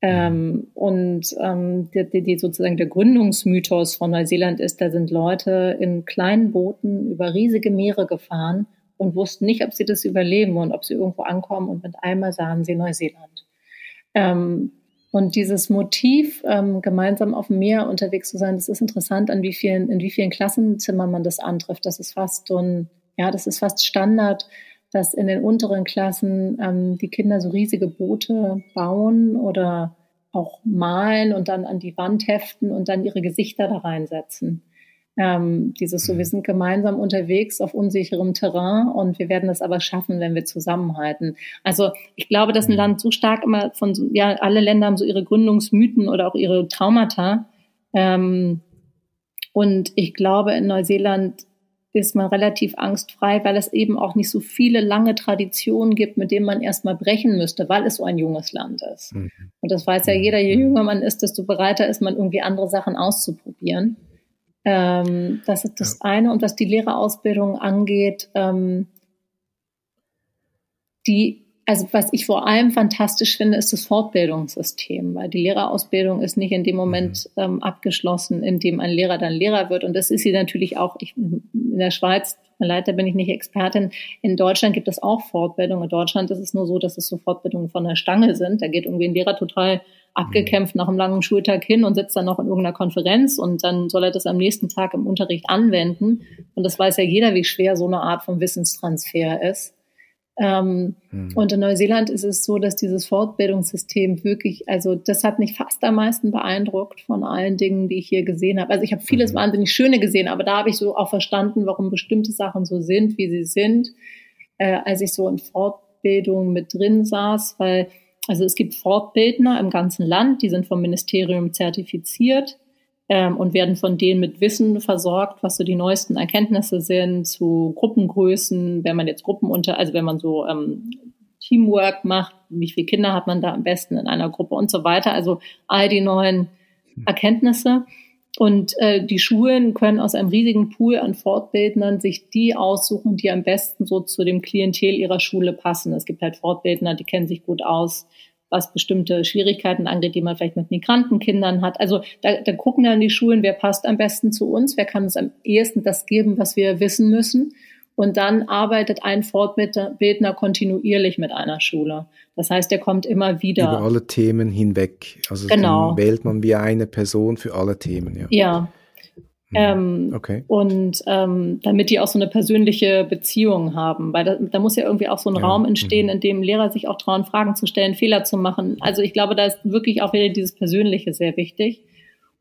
Ähm, mhm. und ähm, die, die, die sozusagen der Gründungsmythos von Neuseeland ist, da sind Leute in kleinen Booten über riesige Meere gefahren und wussten nicht, ob sie das überleben und ob sie irgendwo ankommen und mit einmal sahen sie Neuseeland. Ähm, und dieses Motiv, ähm, gemeinsam auf dem Meer unterwegs zu sein, das ist interessant, an wie vielen, in wie vielen Klassenzimmern man das antrifft. Das ist fast so ein, ja, das ist fast Standard dass in den unteren Klassen ähm, die Kinder so riesige Boote bauen oder auch malen und dann an die Wand heften und dann ihre Gesichter da reinsetzen. Ähm, dieses so, wir sind gemeinsam unterwegs auf unsicherem Terrain und wir werden das aber schaffen, wenn wir zusammenhalten. Also ich glaube, dass ein mhm. Land so stark immer von, ja, alle Länder haben so ihre Gründungsmythen oder auch ihre Traumata. Ähm, und ich glaube, in Neuseeland ist man relativ angstfrei, weil es eben auch nicht so viele lange Traditionen gibt, mit denen man erstmal brechen müsste, weil es so ein junges Land ist. Mhm. Und das weiß ja mhm. jeder, je jünger man ist, desto bereiter ist man irgendwie andere Sachen auszuprobieren. Ähm, das ist das ja. eine. Und was die Lehrerausbildung angeht, ähm, die also was ich vor allem fantastisch finde, ist das Fortbildungssystem, weil die Lehrerausbildung ist nicht in dem Moment mhm. ähm, abgeschlossen, in dem ein Lehrer dann Lehrer wird. Und das ist sie natürlich auch. Ich, in der Schweiz, leider bin ich nicht Expertin. In Deutschland gibt es auch Fortbildung. In Deutschland ist es nur so, dass es so Fortbildungen von der Stange sind. Da geht irgendwie ein Lehrer total abgekämpft nach einem langen Schultag hin und sitzt dann noch in irgendeiner Konferenz und dann soll er das am nächsten Tag im Unterricht anwenden. Und das weiß ja jeder, wie schwer so eine Art von Wissenstransfer ist. Ähm, mhm. Und in Neuseeland ist es so, dass dieses Fortbildungssystem wirklich, also das hat mich fast am meisten beeindruckt von allen Dingen, die ich hier gesehen habe. Also ich habe vieles mhm. wahnsinnig Schöne gesehen, aber da habe ich so auch verstanden, warum bestimmte Sachen so sind, wie sie sind, äh, als ich so in Fortbildung mit drin saß, weil also es gibt Fortbildner im ganzen Land, die sind vom Ministerium zertifiziert ähm, und werden von denen mit Wissen versorgt, was so die neuesten Erkenntnisse sind zu Gruppengrößen, wenn man jetzt Gruppen unter, also wenn man so ähm, Teamwork macht, wie viele Kinder hat man da am besten in einer Gruppe und so weiter. Also all die neuen Erkenntnisse. und äh, die Schulen können aus einem riesigen Pool an Fortbildnern sich die aussuchen, die am besten so zu dem Klientel ihrer Schule passen. Es gibt halt Fortbildner, die kennen sich gut aus, was bestimmte Schwierigkeiten angeht, die man vielleicht mit Migrantenkindern hat. Also da, da gucken dann die Schulen, wer passt am besten zu uns, wer kann uns am ehesten das geben, was wir wissen müssen. Und dann arbeitet ein Fortbildner kontinuierlich mit einer Schule. Das heißt, er kommt immer wieder. Über alle Themen hinweg. Also genau. dann wählt man wie eine Person für alle Themen. Ja. ja. Mhm. Ähm, okay. Und ähm, damit die auch so eine persönliche Beziehung haben, weil da, da muss ja irgendwie auch so ein ja. Raum entstehen, mhm. in dem Lehrer sich auch trauen, Fragen zu stellen, Fehler zu machen. Also ich glaube, da ist wirklich auch wieder dieses Persönliche sehr wichtig.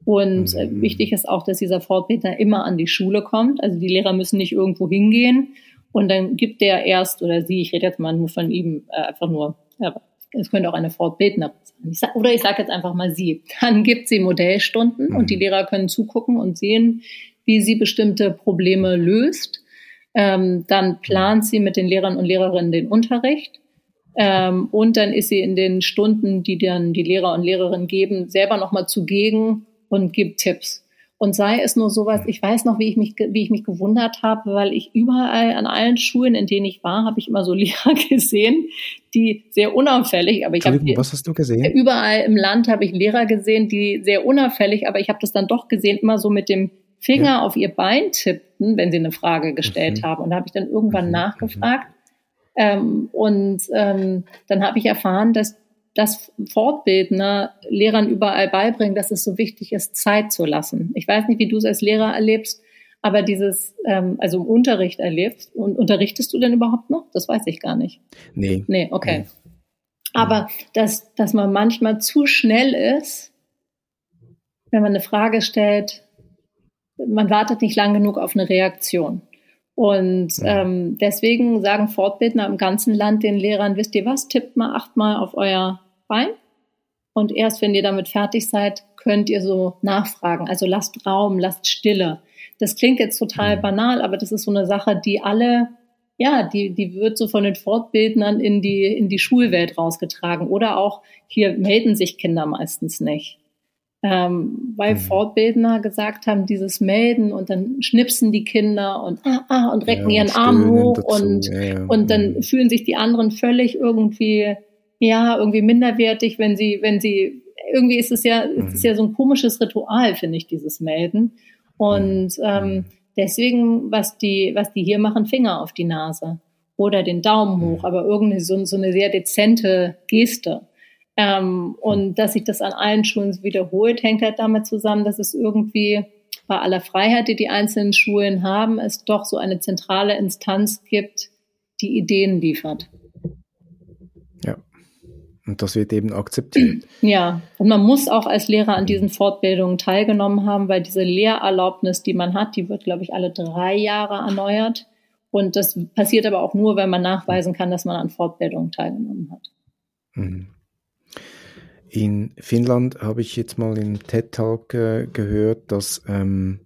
Und äh, mhm. wichtig ist auch, dass dieser Fortbildner immer an die Schule kommt. Also die Lehrer müssen nicht irgendwo hingehen und dann gibt der erst oder sie, ich rede jetzt mal nur von ihm, äh, einfach nur, ja, es könnte auch eine Fortbildnerin sein. Oder ich sage jetzt einfach mal sie. Dann gibt sie Modellstunden mhm. und die Lehrer können zugucken und sehen, wie sie bestimmte Probleme löst. Ähm, dann plant sie mit den Lehrern und Lehrerinnen den Unterricht. Ähm, und dann ist sie in den Stunden, die dann die Lehrer und Lehrerinnen geben, selber nochmal zugegen und gibt Tipps. Und sei es nur sowas, ich weiß noch, wie ich mich, wie ich mich gewundert habe, weil ich überall an allen Schulen, in denen ich war, habe ich immer so *laughs* Lehrer gesehen, die sehr unauffällig, aber ich habe was hast du gesehen? Überall im Land habe ich Lehrer gesehen, die sehr unauffällig, aber ich habe das dann doch gesehen, immer so mit dem Finger ja. auf ihr Bein tippten, wenn sie eine Frage gestellt mhm. haben. Und da habe ich dann irgendwann mhm. nachgefragt. Ähm, und ähm, dann habe ich erfahren, dass das Fortbildner Lehrern überall beibringen, dass es so wichtig ist, Zeit zu lassen. Ich weiß nicht, wie du es als Lehrer erlebst, aber dieses, ähm, also im Unterricht erlebst. Und unterrichtest du denn überhaupt noch? Das weiß ich gar nicht. Nee. Nee, okay. Nee. Aber dass, dass man manchmal zu schnell ist, wenn man eine Frage stellt, man wartet nicht lang genug auf eine Reaktion. Und ähm, deswegen sagen Fortbildner im ganzen Land den Lehrern, wisst ihr was, tippt mal achtmal auf euer Bein. Und erst wenn ihr damit fertig seid, könnt ihr so nachfragen. Also lasst Raum, lasst Stille. Das klingt jetzt total mhm. banal, aber das ist so eine Sache, die alle, ja, die, die wird so von den Fortbildnern in die, in die Schulwelt rausgetragen. Oder auch hier melden sich Kinder meistens nicht ähm, weil mhm. Fortbildner gesagt haben, dieses Melden und dann schnipsen die Kinder und ah, ah und recken ja, ihren Arm hoch und, ja, ja. und dann mhm. fühlen sich die anderen völlig irgendwie, ja, irgendwie minderwertig, wenn sie, wenn sie, irgendwie ist es ja, mhm. es ist ja so ein komisches Ritual, finde ich, dieses Melden. Und mhm. ähm, mhm. deswegen, was die, was die hier machen, Finger auf die Nase oder den Daumen hoch, mhm. aber irgendwie so, so eine sehr dezente Geste. Ähm, und dass sich das an allen Schulen wiederholt, hängt halt damit zusammen, dass es irgendwie bei aller Freiheit, die die einzelnen Schulen haben, es doch so eine zentrale Instanz gibt, die Ideen liefert. Und das wird eben akzeptiert. Ja, und man muss auch als Lehrer an diesen Fortbildungen teilgenommen haben, weil diese Lehrerlaubnis, die man hat, die wird, glaube ich, alle drei Jahre erneuert. Und das passiert aber auch nur, wenn man nachweisen kann, dass man an Fortbildungen teilgenommen hat. Mhm. In Finnland habe ich jetzt mal in TED Talk äh, gehört, dass ähm,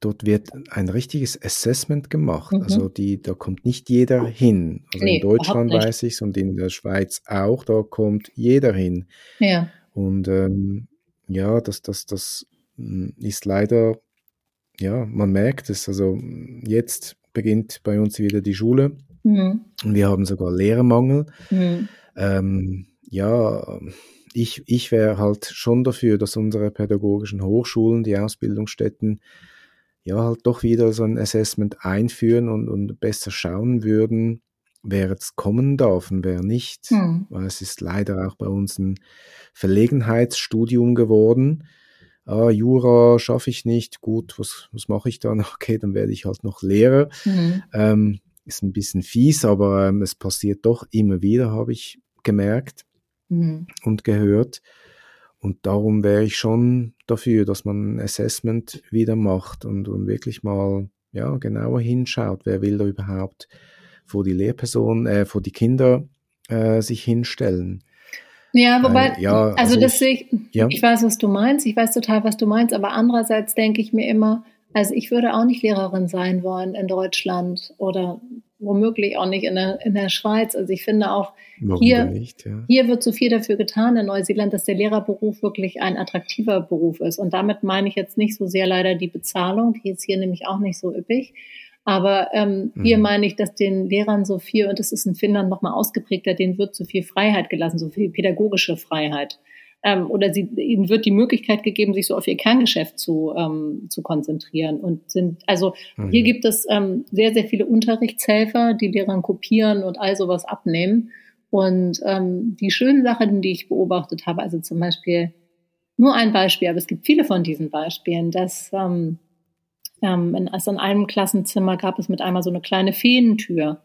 dort wird ein richtiges Assessment gemacht. Mhm. Also die, da kommt nicht jeder hin. Also nee, in Deutschland weiß ich es und in der Schweiz auch, da kommt jeder hin. Ja. Und ähm, ja, das, das, das hm, ist leider, ja, man merkt es. Also jetzt beginnt bei uns wieder die Schule. Mhm. Und wir haben sogar Lehrermangel. Mhm. Ähm, ja, ich, ich wäre halt schon dafür, dass unsere pädagogischen Hochschulen, die Ausbildungsstätten, ja, halt doch wieder so ein Assessment einführen und, und besser schauen würden, wer jetzt kommen darf und wer nicht. Hm. Weil es ist leider auch bei uns ein Verlegenheitsstudium geworden. Ah, Jura schaffe ich nicht, gut, was, was mache ich dann? *laughs* Okay, dann werde ich halt noch Lehrer. Mhm. Ähm, ist ein bisschen fies, aber ähm, es passiert doch immer wieder, habe ich gemerkt mhm. und gehört. Und darum wäre ich schon dafür, dass man ein Assessment wieder macht und, und wirklich mal ja, genauer hinschaut, wer will da überhaupt vor die Lehrperson, äh, vor die Kinder äh, sich hinstellen. Ja, wobei, äh, ja, also, also das sehe ich, ja. ich weiß, was du meinst, ich weiß total, was du meinst, aber andererseits denke ich mir immer, also ich würde auch nicht Lehrerin sein wollen in Deutschland oder womöglich auch nicht in der, in der Schweiz. Also ich finde auch, hier, nicht, ja. hier wird so viel dafür getan in Neuseeland, dass der Lehrerberuf wirklich ein attraktiver Beruf ist. Und damit meine ich jetzt nicht so sehr leider die Bezahlung, die ist hier nämlich auch nicht so üppig. Aber ähm, mhm. hier meine ich, dass den Lehrern so viel, und das ist in Finnland nochmal ausgeprägter, denen wird so viel Freiheit gelassen, so viel pädagogische Freiheit ähm, oder sie, ihnen wird die Möglichkeit gegeben, sich so auf ihr Kerngeschäft zu, ähm, zu konzentrieren. Und sind, also mhm. hier gibt es ähm, sehr, sehr viele Unterrichtshelfer, die Lehrern kopieren und all sowas abnehmen. Und ähm, die schönen Sachen, die ich beobachtet habe, also zum Beispiel nur ein Beispiel, aber es gibt viele von diesen Beispielen, dass ähm, ähm, in, also in einem Klassenzimmer gab es mit einmal so eine kleine Feentür.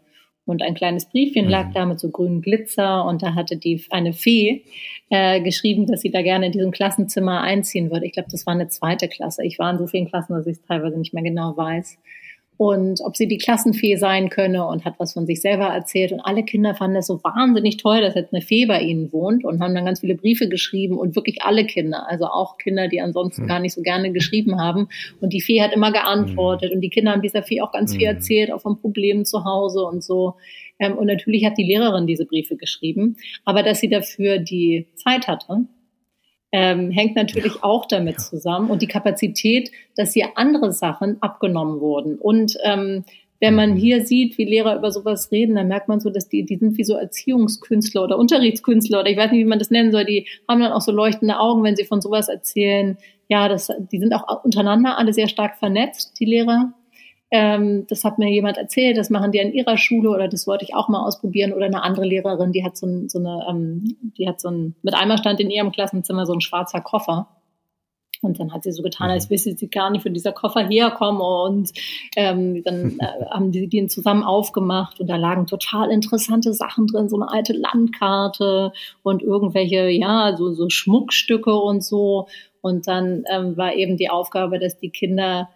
Und ein kleines Briefchen lag mhm. da mit so grünem Glitzer und da hatte die eine Fee äh, geschrieben, dass sie da gerne in diesem Klassenzimmer einziehen würde. Ich glaube, das war eine zweite Klasse. Ich war in so vielen Klassen, dass ich es teilweise nicht mehr genau weiß und ob sie die Klassenfee sein könne und hat was von sich selber erzählt. Und alle Kinder fanden es so wahnsinnig toll, dass jetzt eine Fee bei ihnen wohnt und haben dann ganz viele Briefe geschrieben und wirklich alle Kinder, also auch Kinder, die ansonsten mhm. gar nicht so gerne geschrieben haben. Und die Fee hat immer geantwortet mhm. und die Kinder haben dieser Fee auch ganz mhm. viel erzählt, auch von Problemen zu Hause und so. Ähm, und natürlich hat die Lehrerin diese Briefe geschrieben, aber dass sie dafür die Zeit hatte, ähm, hängt natürlich ja. auch damit ja. zusammen und die Kapazität, dass hier andere Sachen abgenommen wurden. Und ähm, wenn man mhm. hier sieht, wie Lehrer über sowas reden, dann merkt man so, dass die, die sind wie so Erziehungskünstler oder Unterrichtskünstler oder ich weiß nicht, wie man das nennen soll, die haben dann auch so leuchtende Augen, wenn sie von sowas erzählen. Ja, das, die sind auch untereinander alle sehr stark vernetzt, die Lehrer ähm, das hat mir jemand erzählt, das machen die an ihrer Schule oder das wollte ich auch mal ausprobieren. Oder eine andere Lehrerin, die hat so, ein, so eine, ähm, die hat so ein, mit einmal stand in ihrem Klassenzimmer so ein schwarzer Koffer. Und dann hat sie so getan, als mhm. wisse sie gar nicht, wo dieser Koffer herkomme. Und ähm, dann *laughs* äh, haben die den zusammen aufgemacht und da lagen total interessante Sachen drin, so eine alte Landkarte und irgendwelche, ja, so, so Schmuckstücke und so. Und dann ähm, war eben die Aufgabe, dass die Kinder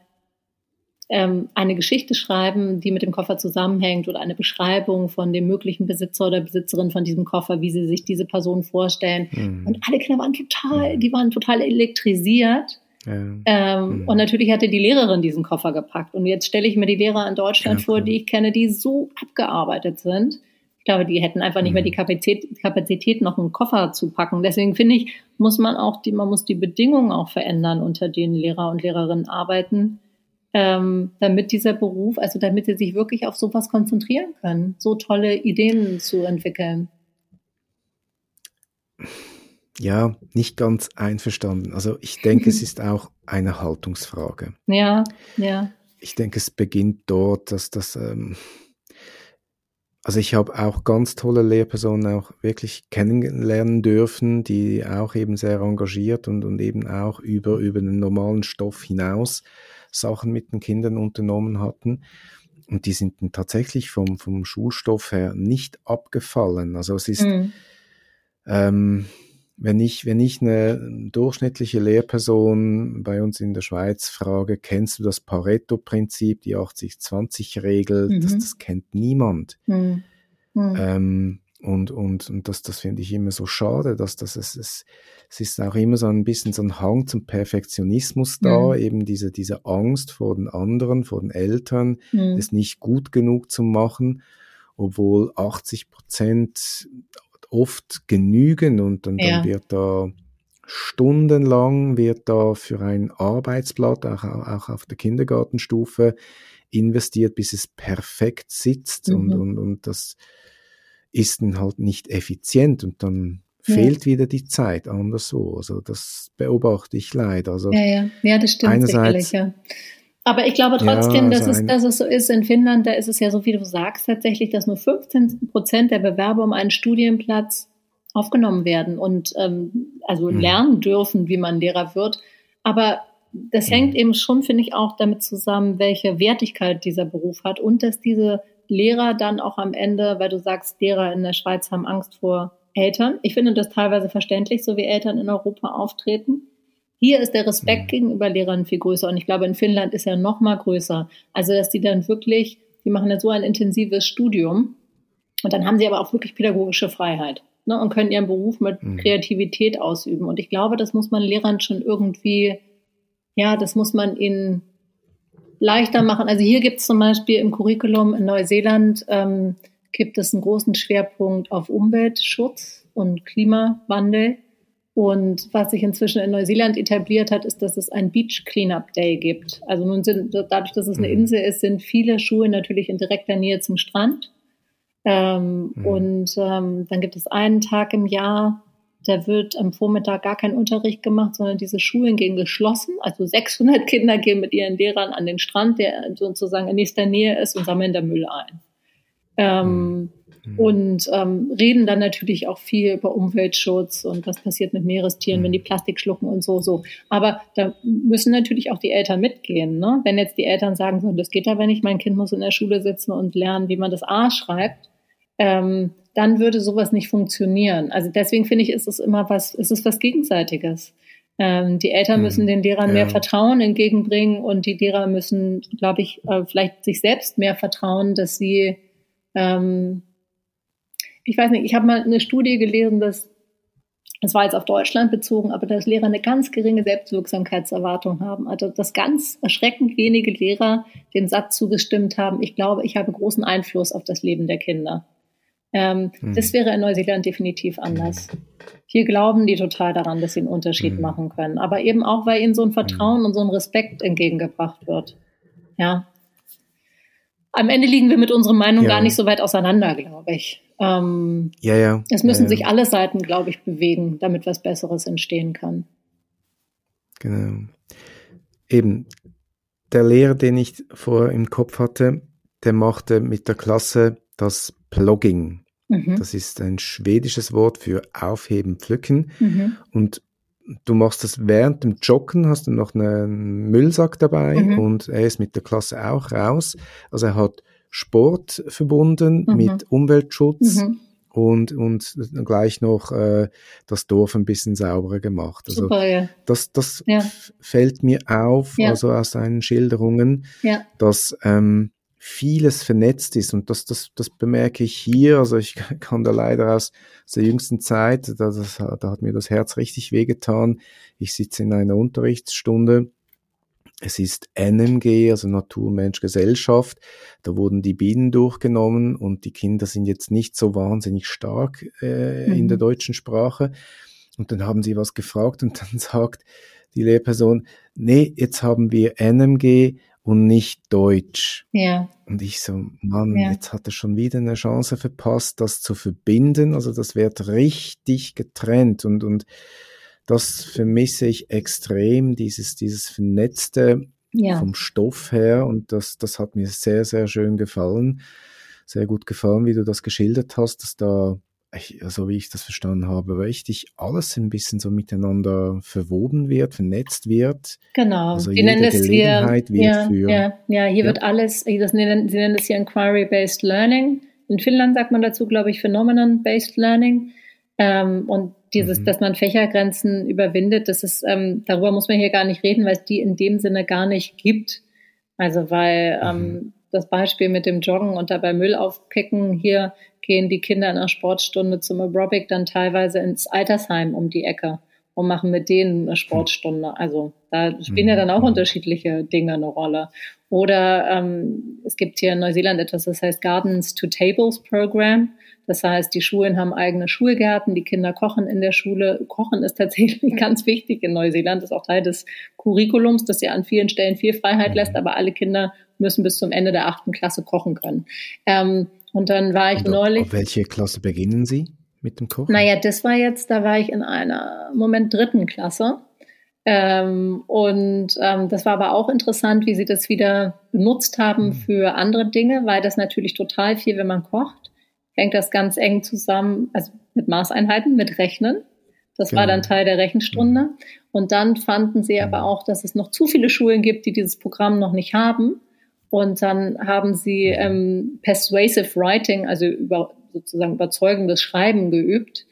ähm, eine Geschichte schreiben, die mit dem Koffer zusammenhängt oder eine Beschreibung von dem möglichen Besitzer oder Besitzerin von diesem Koffer, wie sie sich diese Person vorstellen. Mhm. Und alle Kinder waren total, mhm. die waren total elektrisiert. Ähm, mhm. Und natürlich hatte die Lehrerin diesen Koffer gepackt. Und jetzt stelle ich mir die Lehrer in Deutschland ja, vor, die ich kenne, die so abgearbeitet sind. Ich glaube, die hätten einfach nicht mehr die mhm. Kapazität, Kapazität, noch einen Koffer zu packen. Deswegen finde ich, muss man auch die, man muss die Bedingungen auch verändern, unter denen Lehrer und Lehrerinnen arbeiten ähm, damit dieser Beruf, also damit sie sich wirklich auf sowas konzentrieren können, so tolle Ideen zu entwickeln. Ja, nicht ganz einverstanden. Also ich denke, es ist auch eine Haltungsfrage. *laughs* Ja, ja. Ich denke, es beginnt dort, dass das, ähm, also ich habe auch ganz tolle Lehrpersonen auch wirklich kennenlernen dürfen, die auch eben sehr engagiert und, und eben auch über, über den normalen Stoff hinaus Sachen mit den Kindern unternommen hatten. Und die sind dann tatsächlich vom, vom Schulstoff her nicht abgefallen. Also es ist, mhm. ähm, wenn ich, wenn ich eine durchschnittliche Lehrperson bei uns in der Schweiz frage, kennst du das Pareto-Prinzip, die 80-20-Regel? Mhm. Das, das kennt niemand. Mhm. mhm. Ähm, und, und, und das, das finde ich immer so schade, dass das es, es, es ist auch immer so ein bisschen so ein Hang zum Perfektionismus da, mhm. eben diese, diese Angst vor den anderen, vor den Eltern, mhm. es nicht gut genug zu machen, obwohl 80 Prozent oft genügen und dann, ja. dann wird da stundenlang wird da für ein Arbeitsblatt, auch, auch auf der Kindergartenstufe, investiert, bis es perfekt sitzt mhm. und, und, und das, ist dann halt nicht effizient und dann ja. fehlt wieder die Zeit anders so. Also das beobachte ich leider. Also ja, ja, ja, das stimmt einerseits, sicherlich, ja. Aber ich glaube trotzdem, ja, also dass, es, dass es so ist. In Finnland, da ist es ja so, wie du sagst, tatsächlich, dass nur 15 Prozent der Bewerber um einen Studienplatz aufgenommen werden und ähm, also mhm. lernen dürfen, wie man Lehrer wird. Aber das hängt mhm. eben schon, finde ich, auch damit zusammen, welche Wertigkeit dieser Beruf hat und dass diese Lehrer dann auch am Ende, weil du sagst, Lehrer in der Schweiz haben Angst vor Eltern. Ich finde das teilweise verständlich, so wie Eltern in Europa auftreten. Hier ist der Respekt mhm. gegenüber Lehrern viel größer und ich glaube, in Finnland ist er noch mal größer. Also, dass die dann wirklich, die machen ja so ein intensives Studium und dann haben sie aber auch wirklich pädagogische Freiheit ne, und können ihren Beruf mit mhm. Kreativität ausüben. Und ich glaube, das muss man Lehrern schon irgendwie, ja, das muss man ihnen leichter machen. Also hier gibt es zum Beispiel im Curriculum in Neuseeland ähm, gibt es einen großen Schwerpunkt auf Umweltschutz und Klimawandel. Und was sich inzwischen in Neuseeland etabliert hat, ist, dass es ein Beach Cleanup Day gibt. Also nun sind, dadurch, dass es eine mhm. Insel ist, sind viele Schulen natürlich in direkter Nähe zum Strand. Ähm, mhm. Und ähm, dann gibt es einen Tag im Jahr, da wird am Vormittag gar kein Unterricht gemacht, sondern diese Schulen gehen geschlossen. Also 600 *laughs* Kinder gehen mit ihren Lehrern an den Strand, der sozusagen in nächster Nähe ist, und sammeln da Müll ein. Ähm, mhm. Und ähm, reden dann natürlich auch viel über Umweltschutz und was passiert mit Meerestieren, mhm. wenn die Plastik schlucken und so, so. Aber da müssen natürlich auch die Eltern mitgehen. Ne? Wenn jetzt die Eltern sagen, so, das geht aber nicht, mein Kind muss in der Schule sitzen und lernen, wie man das A schreibt, ähm, dann würde sowas nicht funktionieren. Also deswegen finde ich, ist es immer was, ist es was Gegenseitiges. Ähm, die Eltern müssen hm. den Lehrern ja. mehr Vertrauen entgegenbringen und die Lehrer müssen, glaube ich, äh, vielleicht sich selbst mehr vertrauen, dass sie, ähm, ich weiß nicht, ich habe mal eine Studie gelesen, dass das war jetzt auf Deutschland bezogen, aber dass Lehrer eine ganz geringe Selbstwirksamkeitserwartung haben. Also dass ganz erschreckend wenige Lehrer den Satz zugestimmt haben, ich glaube, ich habe großen Einfluss auf das Leben der Kinder. Ähm, hm. Das wäre in Neuseeland definitiv anders. Hier glauben die total daran, dass sie einen Unterschied hm. machen können. Aber eben auch, weil ihnen so ein Vertrauen hm. und so ein Respekt entgegengebracht wird. Ja. Am Ende liegen wir mit unseren Meinungen ja. gar nicht so weit auseinander, glaube ich. Ähm, ja, ja. Es müssen ja, ja. sich alle Seiten, glaube ich, bewegen, damit was Besseres entstehen kann. Genau. Eben, der Lehrer, den ich vorher im Kopf hatte, der machte mit der Klasse das Plogging. Mhm. Das ist ein schwedisches Wort für aufheben, pflücken. Mhm. Und du machst das während dem Joggen, hast du noch einen Müllsack dabei mhm. und er ist mit der Klasse auch raus. Also er hat Sport verbunden mhm. mit Umweltschutz mhm. und, und gleich noch äh, das Dorf ein bisschen sauberer gemacht. Also Super, ja. das, das ja. fällt mir auf, ja. also aus seinen Schilderungen, dass ähm, vieles vernetzt ist und das, das, das bemerke ich hier. Also ich *laughs* kann da leider aus der jüngsten Zeit, da, das, da hat mir das Herz richtig wehgetan. Ich sitze in einer Unterrichtsstunde. Es ist NMG, also Natur, Mensch, Gesellschaft. Da wurden die Bienen durchgenommen und die Kinder sind jetzt nicht so wahnsinnig stark äh, mhm. in der mhm. deutschen Sprache. Und dann haben sie was gefragt und dann *laughs* sagt die Lehrperson, nee, jetzt haben wir NMG und nicht Deutsch. Ja. Und ich so, Mann, ja. jetzt hat er schon wieder eine Chance verpasst, das zu verbinden. Also das wird richtig getrennt und, und das vermisse ich extrem, dieses, dieses Vernetzte ja. vom Stoff her und das, das hat mir sehr, sehr schön gefallen. Sehr gut gefallen, wie du das geschildert hast, dass da also wie ich das verstanden habe, richtig alles ein bisschen so miteinander verwoben wird, vernetzt wird. Genau. Also die jede Gelegenheit hier, wird ja, für. Ja, ja hier ja. wird alles, das nennen, sie nennen das hier Inquiry-Based Learning. In Finnland sagt man dazu, glaube ich, Phenomenon-Based Learning. Ähm, und dieses, mhm. dass man Fächergrenzen überwindet, das ist, ähm, darüber muss man hier gar nicht reden, weil es die in dem Sinne gar nicht gibt. Also weil ähm, mhm. ähm, das Beispiel mit dem Joggen und dabei Müll aufpicken hier gehen die Kinder in einer Sportstunde zum Aerobic dann teilweise ins Altersheim um die Ecke und machen mit denen eine Sportstunde. Also da spielen ja dann auch mhm. unterschiedliche Dinge eine Rolle. Oder ähm, es gibt hier in Neuseeland etwas, das heißt Gardens to Tables Program. Das heißt, die Schulen haben eigene Schulgärten, die Kinder kochen in der Schule. Kochen ist tatsächlich *laughs* ganz wichtig in Neuseeland, das ist auch Teil des Curriculums, das ja an vielen Stellen viel Freiheit lässt, aber alle Kinder müssen bis zum Ende der achten Klasse kochen können. Ähm, und dann war ich und neulich. Auf welche Klasse beginnen Sie mit dem Kochen? Naja, das war jetzt, da war ich in einer Moment dritten Klasse. Ähm, und ähm, das war aber auch interessant, wie sie das wieder benutzt haben mhm. für andere Dinge, weil das natürlich total viel, wenn man kocht, hängt das ganz eng zusammen, also mit Maßeinheiten, mit Rechnen. Das genau. war dann genau. Teil der Rechenstunde. Mhm. Und dann fanden sie aber mhm. auch, dass es noch zu viele Schulen gibt, die dieses Programm noch nicht haben. Und dann haben sie ähm, Persuasive Writing, also über, sozusagen überzeugendes Schreiben geübt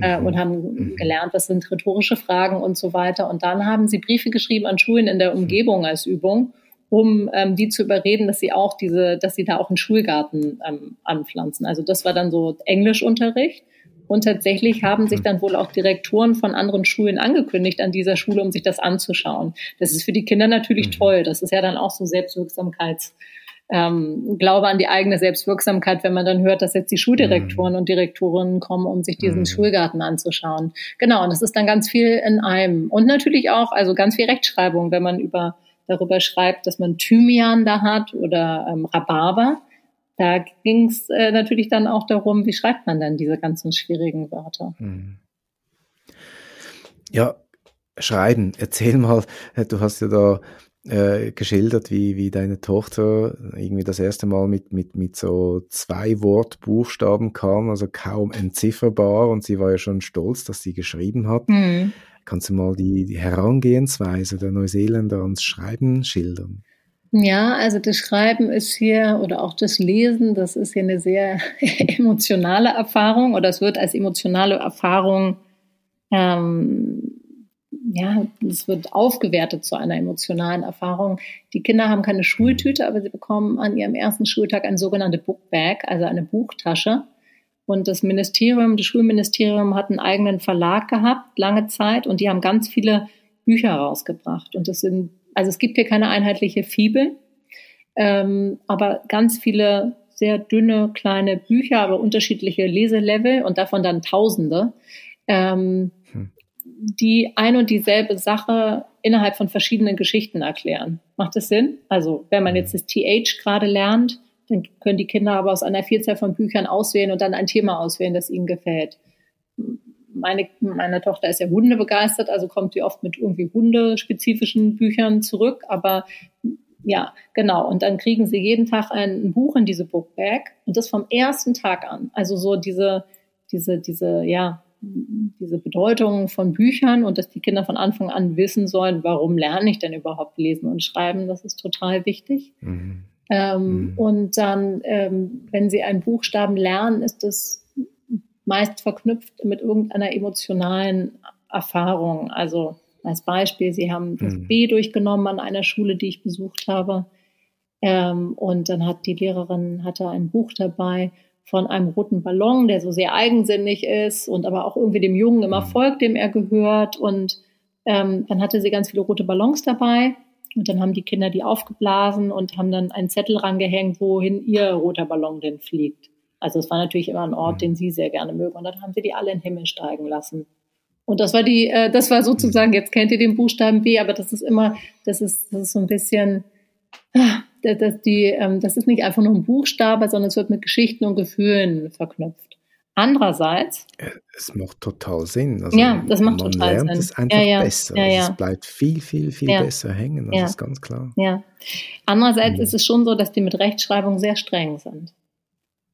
äh, mhm. und haben mhm. gelernt, was sind rhetorische Fragen und so weiter. Und dann haben sie Briefe geschrieben an Schulen in der Umgebung als Übung, um ähm, die zu überreden, dass sie auch diese, dass sie da auch einen Schulgarten ähm, anpflanzen. Also das war dann so Englischunterricht. Und tatsächlich haben sich dann wohl auch Direktoren von anderen Schulen angekündigt an dieser Schule, um sich das anzuschauen. Das ist für die Kinder natürlich mhm. toll. Das ist ja dann auch so Selbstwirksamkeits ähm, Glaube an die eigene Selbstwirksamkeit, wenn man dann hört, dass jetzt die Schuldirektoren mhm. und Direktorinnen kommen, um sich diesen mhm. Schulgarten anzuschauen. Genau, und das ist dann ganz viel in einem. Und natürlich auch, also ganz viel Rechtschreibung, wenn man über darüber schreibt, dass man Thymian da hat oder ähm, Rhabarber. Da ging es äh, natürlich dann auch darum, wie schreibt man dann diese ganzen schwierigen Wörter. Mhm. Ja, schreiben. Erzähl mal, äh, du hast ja da äh, geschildert, wie, wie deine Tochter irgendwie das erste Mal mit, mit, mit so zwei Wortbuchstaben kam, also kaum entzifferbar und sie war ja schon stolz, dass sie geschrieben hat. Mhm. Kannst du mal die, die Herangehensweise der Neuseeländer ans Schreiben schildern? Ja, also das Schreiben ist hier oder auch das Lesen, das ist hier eine sehr *laughs* emotionale Erfahrung oder es wird als emotionale Erfahrung ähm, ja, es wird aufgewertet zu einer emotionalen Erfahrung. Die Kinder haben keine Schultüte, aber sie bekommen an ihrem ersten Schultag eine sogenannte Bookbag, also eine Buchtasche. Und das Ministerium, das Schulministerium hat einen eigenen Verlag gehabt, lange Zeit, und die haben ganz viele Bücher rausgebracht. Und das sind, also es gibt hier keine einheitliche Fibel, ähm, aber ganz viele sehr dünne, kleine Bücher, aber unterschiedliche Leselevel und davon dann Tausende. Ähm, hm die ein und dieselbe Sache innerhalb von verschiedenen Geschichten erklären. Macht das Sinn? Also wenn man jetzt das TH gerade lernt, dann können die Kinder aber aus einer Vielzahl von Büchern auswählen und dann ein Thema auswählen, das ihnen gefällt. Meine, meine Tochter ist ja Hunde begeistert, also kommt sie oft mit irgendwie hundespezifischen Büchern zurück. Aber ja, genau. Und dann kriegen sie jeden Tag ein Buch in diese Bookbag und das vom ersten Tag an. Also so diese, diese, diese, ja, diese Bedeutung von Büchern und dass die Kinder von Anfang an wissen sollen, warum lerne ich denn überhaupt lesen und schreiben, das ist total wichtig. Mhm. Ähm, mhm. Und dann, ähm, wenn sie einen Buchstaben lernen, ist das meist verknüpft mit irgendeiner emotionalen Erfahrung. Also als Beispiel, sie haben das mhm. B durchgenommen an einer Schule, die ich besucht habe. Ähm, und dann hat die Lehrerin hatte ein Buch dabei von einem roten Ballon, der so sehr eigensinnig ist und aber auch irgendwie dem Jungen immer mhm. folgt, dem er gehört. Und ähm, dann hatte sie ganz viele rote Ballons dabei. Und dann haben die Kinder die aufgeblasen und haben dann einen Zettel rangehängt, wohin ihr roter Ballon denn fliegt. Also es war natürlich immer ein Ort, mhm. den sie sehr gerne mögen. Und dann haben sie die alle in den Himmel steigen lassen. Und das war die, äh, das war sozusagen, jetzt kennt ihr den Buchstaben B, aber das ist immer, das ist, das ist so ein bisschen, ah, dass die, ähm, das ist nicht einfach nur ein Buchstabe, sondern es wird mit Geschichten und Gefühlen verknüpft. Andererseits. Es macht total Sinn. Also ja, das macht man total lernt Sinn. es einfach ja, ja, besser. Ja, also es bleibt viel, viel, viel besser hängen. Das ist ganz klar. Ja. Andererseits mhm. ist es schon so, dass die mit Rechtschreibung sehr streng sind.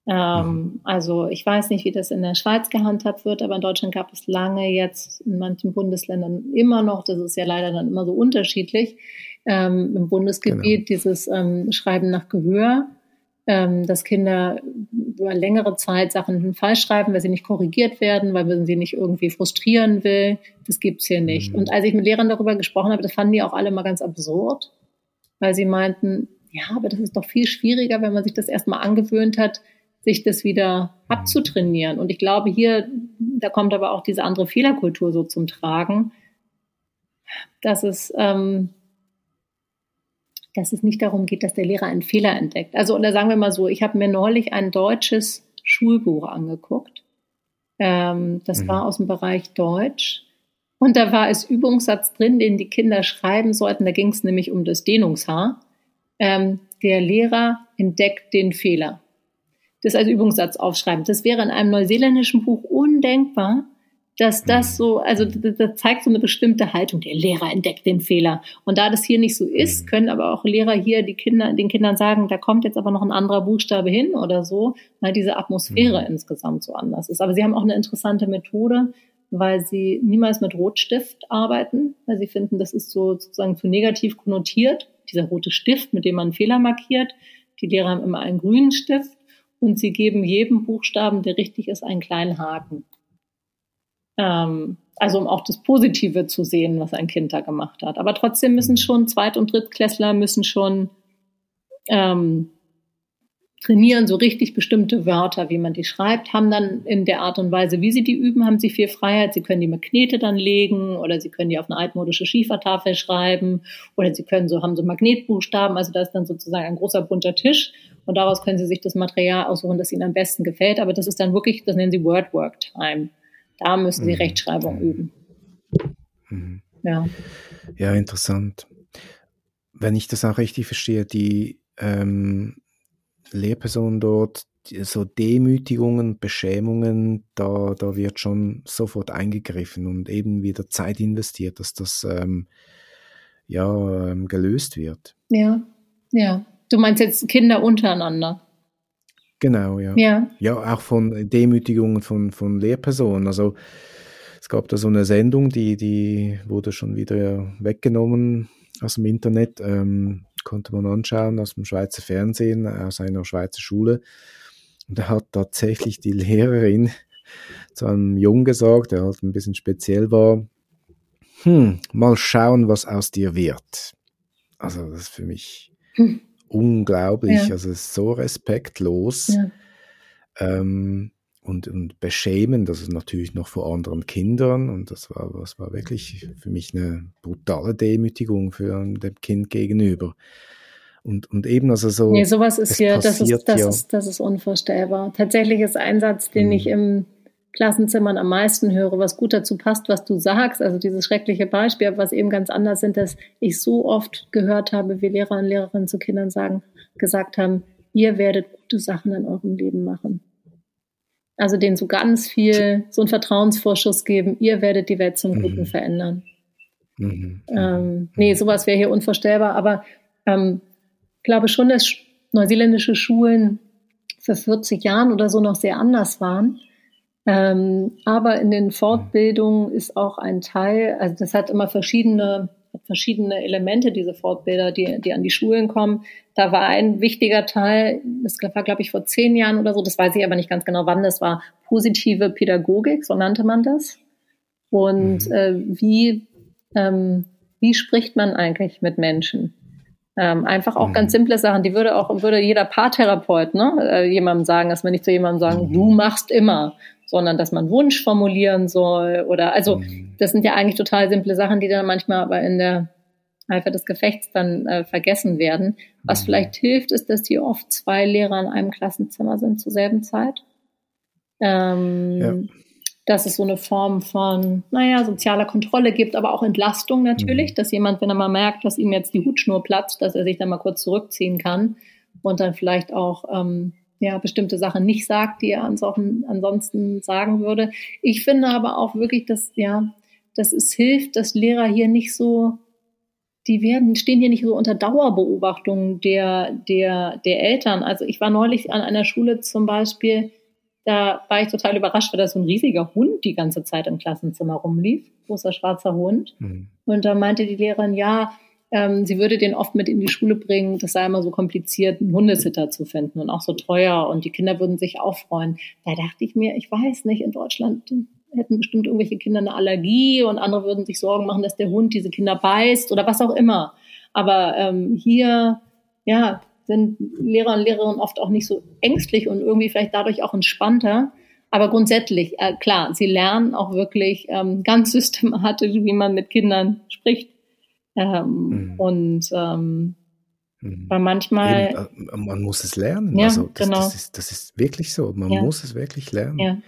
Ähm, mhm. Also ich weiß nicht, wie das in der Schweiz gehandhabt wird, aber in Deutschland gab es lange jetzt in manchen Bundesländern immer noch, das ist ja leider dann immer so unterschiedlich, ähm, im Bundesgebiet genau. dieses ähm, Schreiben nach Gehör, ähm, dass Kinder über längere Zeit Sachen falsch schreiben, weil sie nicht korrigiert werden, weil man sie nicht irgendwie frustrieren will. Das gibt's hier nicht. Mhm. Und als ich mit Lehrern darüber gesprochen habe, das fanden die auch alle mal ganz absurd, weil sie meinten, ja, aber das ist doch viel schwieriger, wenn man sich das erstmal angewöhnt hat, sich das wieder abzutrainieren. Und ich glaube, hier, da kommt aber auch diese andere Fehlerkultur so zum Tragen, dass es ähm, dass es nicht darum geht, dass der Lehrer einen Fehler entdeckt. Also, oder sagen wir mal so, ich habe mir neulich ein deutsches Schulbuch angeguckt. Ähm, das mhm. war aus dem Bereich Deutsch. Und da war es Übungssatz drin, den die Kinder schreiben sollten. Da ging es nämlich um das Dehnungshaar. Ähm, der Lehrer entdeckt den Fehler. Das als Übungssatz aufschreiben. Das wäre in einem neuseeländischen Buch undenkbar, dass das mhm. so, also das zeigt so eine bestimmte Haltung. Der Lehrer entdeckt den Fehler. Und da das hier nicht so ist, mhm. können aber auch Lehrer hier die Kinder, den Kindern sagen, da kommt jetzt aber noch ein anderer Buchstabe hin oder so, weil diese Atmosphäre mhm. insgesamt so anders ist. Aber sie haben auch eine interessante Methode, weil sie niemals mit Rotstift arbeiten, weil sie finden, das ist so sozusagen zu negativ konnotiert. Dieser rote Stift, mit dem man Fehler markiert. Die Lehrer haben immer einen grünen Stift und sie geben jedem Buchstaben, der richtig ist, einen kleinen Haken. Ähm, also um auch das Positive zu sehen, was ein Kind da gemacht hat. Aber trotzdem müssen schon Zweit- und Drittklässler müssen schon ähm, trainieren so richtig bestimmte Wörter, wie man die schreibt, haben dann in der Art und Weise, wie sie die üben, haben sie viel Freiheit. Sie können die mit Knete dann legen oder sie können die auf eine altmodische Schiefertafel schreiben oder sie können so, haben so Magnetbuchstaben. Also da ist dann sozusagen ein großer bunter Tisch und daraus können sie sich das Material aussuchen, das ihnen am besten gefällt. Aber das ist dann wirklich, das nennen sie Word Work Time. Da müssen sie mhm. Rechtschreibung üben. Mhm. Ja. Ja, interessant. Wenn ich das auch richtig verstehe, die ähm, Lehrperson dort, so Demütigungen, Beschämungen, da, da wird schon sofort eingegriffen und eben wieder Zeit investiert, dass das ähm, ja ähm, gelöst wird. Ja, ja. Du meinst jetzt Kinder untereinander? Genau, ja. Ja, ja auch von Demütigungen von, von Lehrpersonen. Also es gab da so eine Sendung, die, die wurde schon wieder weggenommen aus dem Internet. Ähm, konnte man anschauen aus dem Schweizer Fernsehen, aus einer Schweizer Schule. Und da hat tatsächlich die Lehrerin zu einem Jungen gesagt, der halt ein bisschen speziell war, hm, mal schauen, was aus dir wird. Also das ist für mich hm. Unglaublich, ja. also so respektlos. Ja. Ähm, und, und beschämend, das ist natürlich noch vor anderen Kindern und das war, das war wirklich für mich eine brutale Demütigung für dem Kind gegenüber. Und, und eben also so. Nee, sowas ist hier, das ist, das, ja. ist, das ist unvorstellbar. Tatsächlich ist ein Satz, den mhm. ich im Klassenzimmern am meisten höre, was gut dazu passt, was du sagst, also dieses schreckliche Beispiel, was eben ganz anders sind, dass ich so oft gehört habe, wie Lehrer und Lehrerinnen zu Kindern sagen, gesagt haben, ihr werdet gute Sachen in eurem Leben machen. Also denen so ganz viel, so einen Vertrauensvorschuss geben, ihr werdet die Welt zum Guten mhm. verändern. Mhm. Ähm, nee, sowas wäre hier unvorstellbar, aber ähm, glaube schon, dass neuseeländische Schulen vor 40 Jahren oder so noch sehr anders waren. Ähm, aber in den Fortbildungen ist auch ein Teil, also das hat immer verschiedene verschiedene Elemente, diese Fortbilder, die, die an die Schulen kommen. Da war ein wichtiger Teil, das war, glaube ich, vor zehn Jahren oder so, das weiß ich aber nicht ganz genau, wann das war, positive Pädagogik, so nannte man das. Und mhm. äh, wie, ähm, wie spricht man eigentlich mit Menschen? Ähm, einfach auch mhm. ganz simple Sachen, die würde auch, würde jeder Paartherapeut ne, äh, jemandem sagen, dass man nicht zu jemandem sagen, mhm. du machst immer, sondern dass man Wunsch formulieren soll oder also mhm. das sind ja eigentlich total simple Sachen, die dann manchmal aber in der Eifer des Gefechts dann äh, vergessen werden. Was mhm. vielleicht hilft, ist, dass hier oft zwei Lehrer in einem Klassenzimmer sind zur selben Zeit. Ähm, ja. Dass es so eine Form von, naja, sozialer Kontrolle gibt, aber auch Entlastung natürlich, mhm. dass jemand, wenn er mal merkt, dass ihm jetzt die Hutschnur platzt, dass er sich dann mal kurz zurückziehen kann und dann vielleicht auch ähm, ja, bestimmte Sachen nicht sagt, die er ansonsten sagen würde. Ich finde aber auch wirklich, dass, ja, dass es hilft, dass Lehrer hier nicht so, die werden, stehen hier nicht so unter Dauerbeobachtung der, der, der Eltern. Also ich war neulich an einer Schule zum Beispiel, da war ich total überrascht, weil da so ein riesiger Hund die ganze Zeit im Klassenzimmer rumlief, großer schwarzer Hund. Mhm. Und da meinte die Lehrerin, ja, ähm, sie würde den oft mit in die Schule bringen. Das sei immer so kompliziert, einen Hundesitter zu finden und auch so teuer. Und die Kinder würden sich auch freuen. Da dachte ich mir, ich weiß nicht, in Deutschland hätten bestimmt irgendwelche Kinder eine Allergie und andere würden sich Sorgen machen, dass der Hund diese Kinder beißt oder was auch immer. Aber ähm, hier, ja, sind Lehrer und Lehrerinnen oft auch nicht so ängstlich und irgendwie vielleicht dadurch auch entspannter. Aber grundsätzlich, äh, klar, sie lernen auch wirklich ähm, ganz systematisch, wie man mit Kindern spricht. Ähm, mhm. Und ähm, mhm. weil manchmal. Eben, äh, man muss es lernen. Ja, also das, genau. das, ist, das ist wirklich so. Man ja. muss es wirklich lernen. Ja.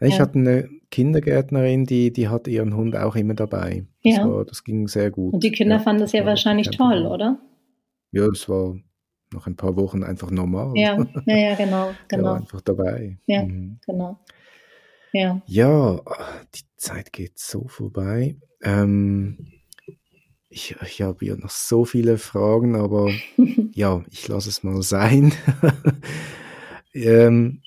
Ich ja. hatte eine Kindergärtnerin, die, die hatte ihren Hund auch immer dabei. Das, ja. war, das ging sehr gut. Und die Kinder fanden das ja wahrscheinlich toll, oder? Ja, das war nach ein paar Wochen einfach normal. Ja, ja, ja *laughs* genau. genau. Einfach dabei. Ja, mhm. genau. Ja. ja, die Zeit geht so vorbei. Ähm, ich, ich habe ja noch so viele Fragen, aber *laughs* ja, ich lasse es mal sein. *laughs* ähm,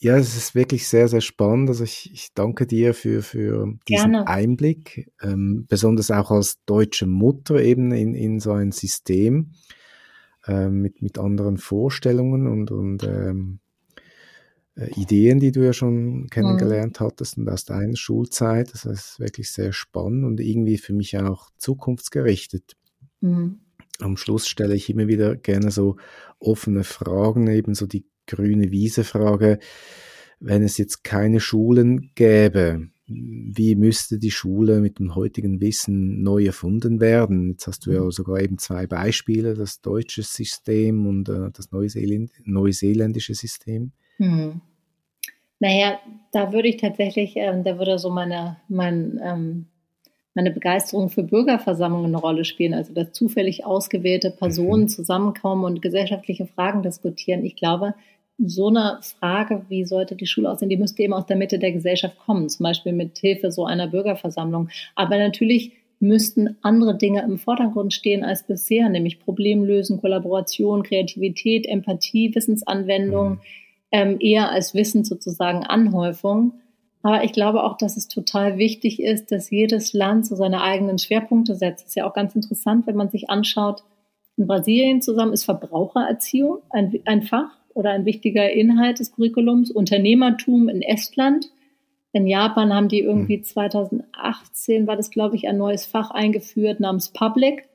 ja, es ist wirklich sehr, sehr spannend. Also ich, ich danke dir für, für diesen Gerne. Einblick, ähm, besonders auch als deutsche Mutter eben in, in so ein System ähm, mit, mit anderen Vorstellungen und, und ähm, äh, Ideen, die du ja schon kennengelernt mhm. hattest und aus deiner Schulzeit. Das ist wirklich sehr spannend und irgendwie für mich auch zukunftsgerichtet. Mhm. am Schluss stelle ich immer wieder gerne so offene Fragen, eben so die grüne Wiese-Frage. Wenn es jetzt keine Schulen gäbe, wie müsste die Schule mit dem heutigen Wissen neu erfunden werden? Jetzt hast du ja mhm. sogar eben zwei Beispiele, das deutsche System und äh, das Neuseeländ neuseeländische System. Hm. Naja, da würde ich tatsächlich, äh, da würde so meine, mein, ähm, meine Begeisterung für Bürgerversammlungen eine Rolle spielen, also dass zufällig ausgewählte Personen mhm. zusammenkommen und gesellschaftliche Fragen diskutieren. Ich glaube, so eine Frage, wie sollte die Schule aussehen, die müsste eben aus der Mitte der Gesellschaft kommen, zum Beispiel mit Hilfe so einer Bürgerversammlung. Aber natürlich müssten andere Dinge im Vordergrund stehen als bisher, nämlich Problemlösen, Kollaboration, Kreativität, Empathie, Wissensanwendung, mhm. Ähm, eher als Wissen sozusagen Anhäufung. Aber ich glaube auch, dass es total wichtig ist, dass jedes Land so seine eigenen Schwerpunkte setzt. Das ist ja auch ganz interessant, wenn man sich anschaut, in Brasilien zusammen ist Verbrauchererziehung ein, ein Fach oder ein wichtiger Inhalt des Curriculums. Unternehmertum in Estland. In Japan haben die irgendwie 2018, hm. war das, glaube ich, ein neues Fach eingeführt namens Public,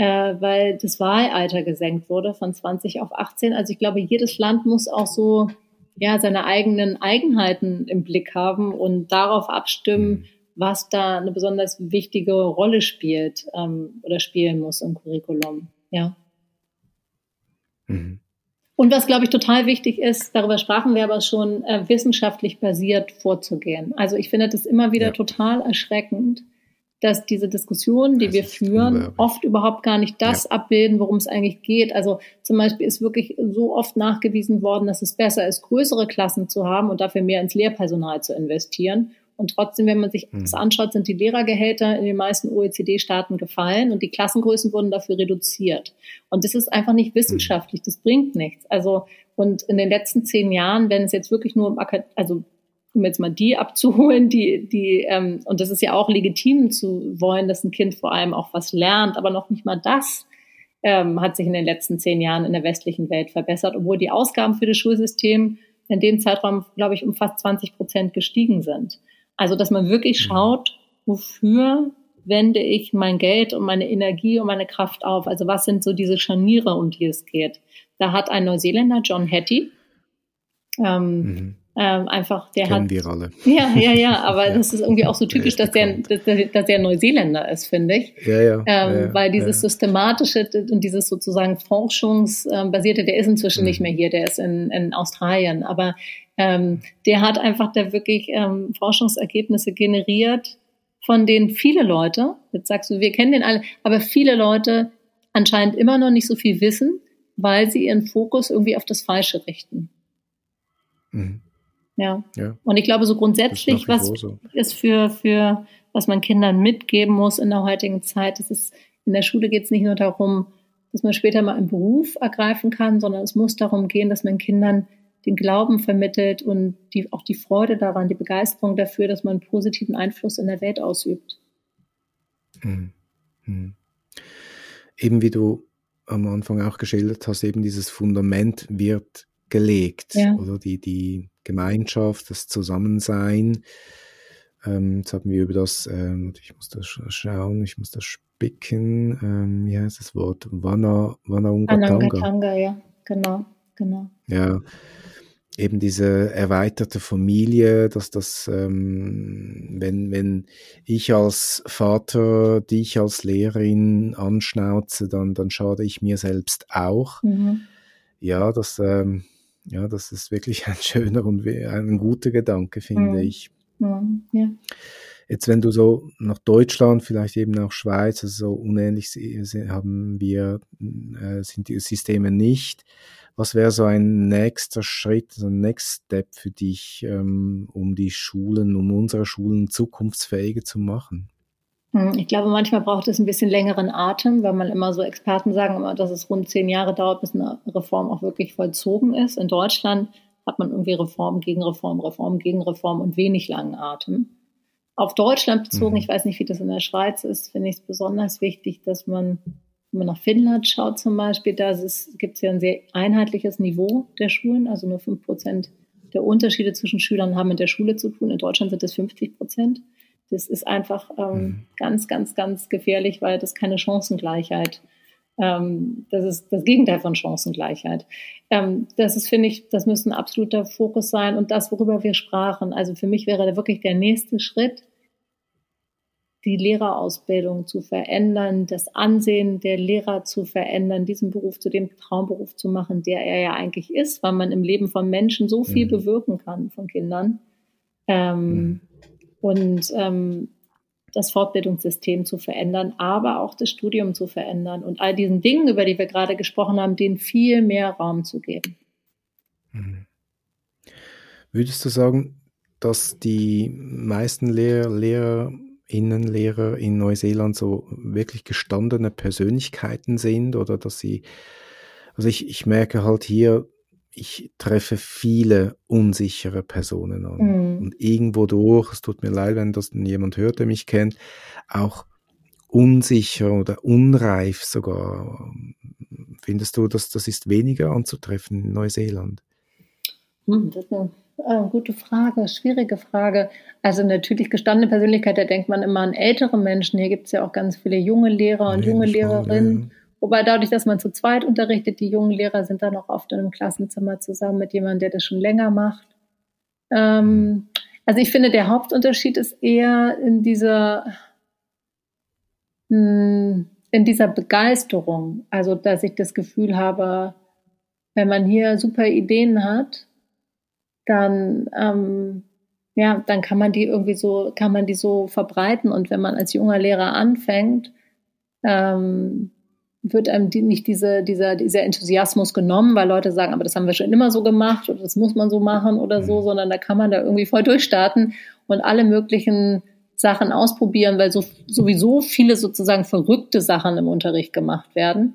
äh, weil das Wahlalter gesenkt wurde von 20 auf 18. Also ich glaube, jedes Land muss auch so ja, seine eigenen Eigenheiten im Blick haben und darauf abstimmen, hm. was da eine besonders wichtige Rolle spielt ähm, oder spielen muss im Curriculum. Ja. Mhm. Und was, glaube ich, total wichtig ist, darüber sprachen wir aber schon, äh, wissenschaftlich basiert vorzugehen. Also ich finde das immer wieder ja. total erschreckend, dass diese Diskussionen, die das wir führen, oft überhaupt gar nicht das ja. abbilden, worum es eigentlich geht. Also zum Beispiel ist wirklich so oft nachgewiesen worden, dass es besser ist, größere Klassen zu haben und dafür mehr ins Lehrpersonal zu investieren. Und trotzdem, wenn man sich das mhm. anschaut, sind die Lehrergehälter in den meisten OECD-Staaten gefallen und die Klassengrößen wurden dafür reduziert. Und das ist einfach nicht wissenschaftlich, das bringt nichts. Also, und in den letzten zehn Jahren, wenn es jetzt wirklich nur um, also um jetzt mal die abzuholen, die, die, ähm, und das ist ja auch legitim zu wollen, dass ein Kind vor allem auch was lernt, aber noch nicht mal das ähm, hat sich in den letzten zehn Jahren in der westlichen Welt verbessert, obwohl die Ausgaben für das Schulsystem in dem Zeitraum, glaube ich, um fast 20 Prozent gestiegen sind. Also, dass man wirklich mhm. schaut, wofür wende ich mein Geld und meine Energie und meine Kraft auf? Also, was sind so diese Scharniere, um die es geht? Da hat ein Neuseeländer, John Hattie, ähm, mhm. Ähm, einfach, der Kennen hat. wir alle. *laughs* Ja, ja, ja, aber ja. das ist irgendwie auch so typisch, dass der, dass, dass der Neuseeländer ist, finde ich. Ja, ja. Ähm, ja weil dieses systematische und dieses sozusagen forschungsbasierte, der ist inzwischen mhm. nicht mehr hier, der ist in, in Australien. Aber ähm, der hat einfach da wirklich ähm, Forschungsergebnisse generiert, von denen viele Leute, jetzt sagst du, wir kennen den alle, aber viele Leute anscheinend immer noch nicht so viel wissen, weil sie ihren Fokus irgendwie auf das Falsche richten. Mhm. Ja. ja. Und ich glaube, so grundsätzlich, was so. ist für, für, was man Kindern mitgeben muss in der heutigen Zeit, das ist, in der Schule geht es nicht nur darum, dass man später mal einen Beruf ergreifen kann, sondern es muss darum gehen, dass man Kindern den Glauben vermittelt und die, auch die Freude daran, die Begeisterung dafür, dass man einen positiven Einfluss in der Welt ausübt. Mhm. Mhm. Eben wie du am Anfang auch geschildert hast, eben dieses Fundament wird gelegt ja. oder die, die Gemeinschaft, das Zusammensein. Ähm, jetzt haben wir über das, ähm, ich muss das schauen, ich muss das spicken, ähm, wie heißt das Wort? Wana, Wana Ungatanga. ja, genau, genau. Ja, eben diese erweiterte Familie, dass das, ähm, wenn, wenn ich als Vater dich als Lehrerin anschnauze, dann, dann schade ich mir selbst auch. Mhm. Ja, das, ähm, ja, das ist wirklich *laughs* ein schöner und ein guter Gedanke, finde mhm. ich. Ja. Jetzt, wenn du so nach Deutschland, vielleicht eben auch Schweiz, also so unähnlich haben wir, äh, sind die Systeme nicht. Was wäre so ein nächster Schritt, so ein Next Step für dich, ähm, um die Schulen, um unsere Schulen zukunftsfähiger zu machen? Hm, ich glaube, manchmal braucht es ein bisschen längeren Atem, weil man immer so Experten sagen immer, dass es rund zehn Jahre dauert, bis eine Reform auch wirklich vollzogen ist. In Deutschland hat man irgendwie Reform gegen Reform, Reform gegen Reform und wenig langen Atem. Auf Deutschland bezogen, mhm. ich weiß nicht, wie das in der Schweiz ist, finde ich es besonders wichtig, dass man wenn man nach Finnland schaut zum Beispiel, da gibt es ja ein sehr einheitliches Niveau der Schulen, also nur fünf Prozent der Unterschiede zwischen Schülern haben mit der Schule zu tun. In Deutschland sind es 50 Prozent. Das ist einfach ähm, mhm. ganz, ganz, ganz gefährlich, weil das keine Chancengleichheit Ähm, das ist das Gegenteil von Chancengleichheit. Ähm, das ist, finde ich, das müsste ein absoluter Fokus sein und das, worüber wir sprachen. Also für mich wäre wirklich der nächste Schritt, die Lehrerausbildung zu verändern, das Ansehen der Lehrer zu verändern, diesen Beruf zu dem Traumberuf zu machen, der er ja eigentlich ist, weil man im Leben von Menschen so viel mhm. bewirken kann, von Kindern. Ähm, mhm. Und ähm, das Fortbildungssystem zu verändern, aber auch das Studium zu verändern und all diesen Dingen, über die wir gerade gesprochen haben, denen viel mehr Raum zu geben. Mhm. Würdest du sagen, dass die meisten Lehrer, Lehrer Innenlehrer in Neuseeland so wirklich gestandene Persönlichkeiten sind oder dass sie, also ich, ich merke halt hier, ich treffe viele unsichere Personen an. Mhm. Und irgendwo durch, es tut mir leid, wenn das jemand hört, der mich kennt, auch unsicher oder unreif sogar. Findest du, dass das ist weniger anzutreffen in Neuseeland? Hm, das ist eine äh, gute Frage, schwierige Frage. Also natürlich gestandene Persönlichkeit, da denkt man immer an ältere Menschen. Hier gibt es ja auch ganz viele junge Lehrer und junge Lehrerinnen. Ja. Wobei dadurch, dass man zu zweit unterrichtet, die jungen Lehrer sind dann auch oft in einem Klassenzimmer zusammen mit jemandem, der das schon länger macht. Ähm, mhm. also ich finde, der Hauptunterschied ist eher in dieser, hm, in dieser Begeisterung. Also, dass ich das Gefühl habe, wenn man hier super Ideen hat, dann ähm, ja, dann kann man die irgendwie so, kann man die so verbreiten. Und wenn man als junger Lehrer anfängt, ähm, wird einem die, nicht diese, dieser, dieser Enthusiasmus genommen, weil Leute sagen, aber das haben wir schon immer so gemacht oder das muss man so machen oder so, mhm. sondern da kann man da irgendwie voll durchstarten und alle möglichen Sachen ausprobieren, weil so, sowieso viele sozusagen verrückte Sachen im Unterricht gemacht werden.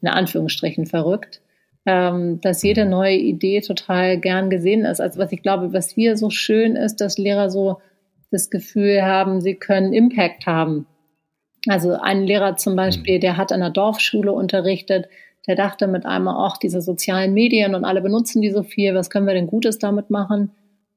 In Anführungsstrichen verrückt ähm, dass jede neue Idee total gern gesehen ist. Also was ich glaube, was hier so schön ist, dass Lehrer so das Gefühl haben, sie können Impact haben. Also ein Lehrer zum Beispiel, mhm. der hat an der Dorfschule unterrichtet, der dachte mit einmal auch diese sozialen Medien und alle benutzen die so viel, was können wir denn Gutes damit machen?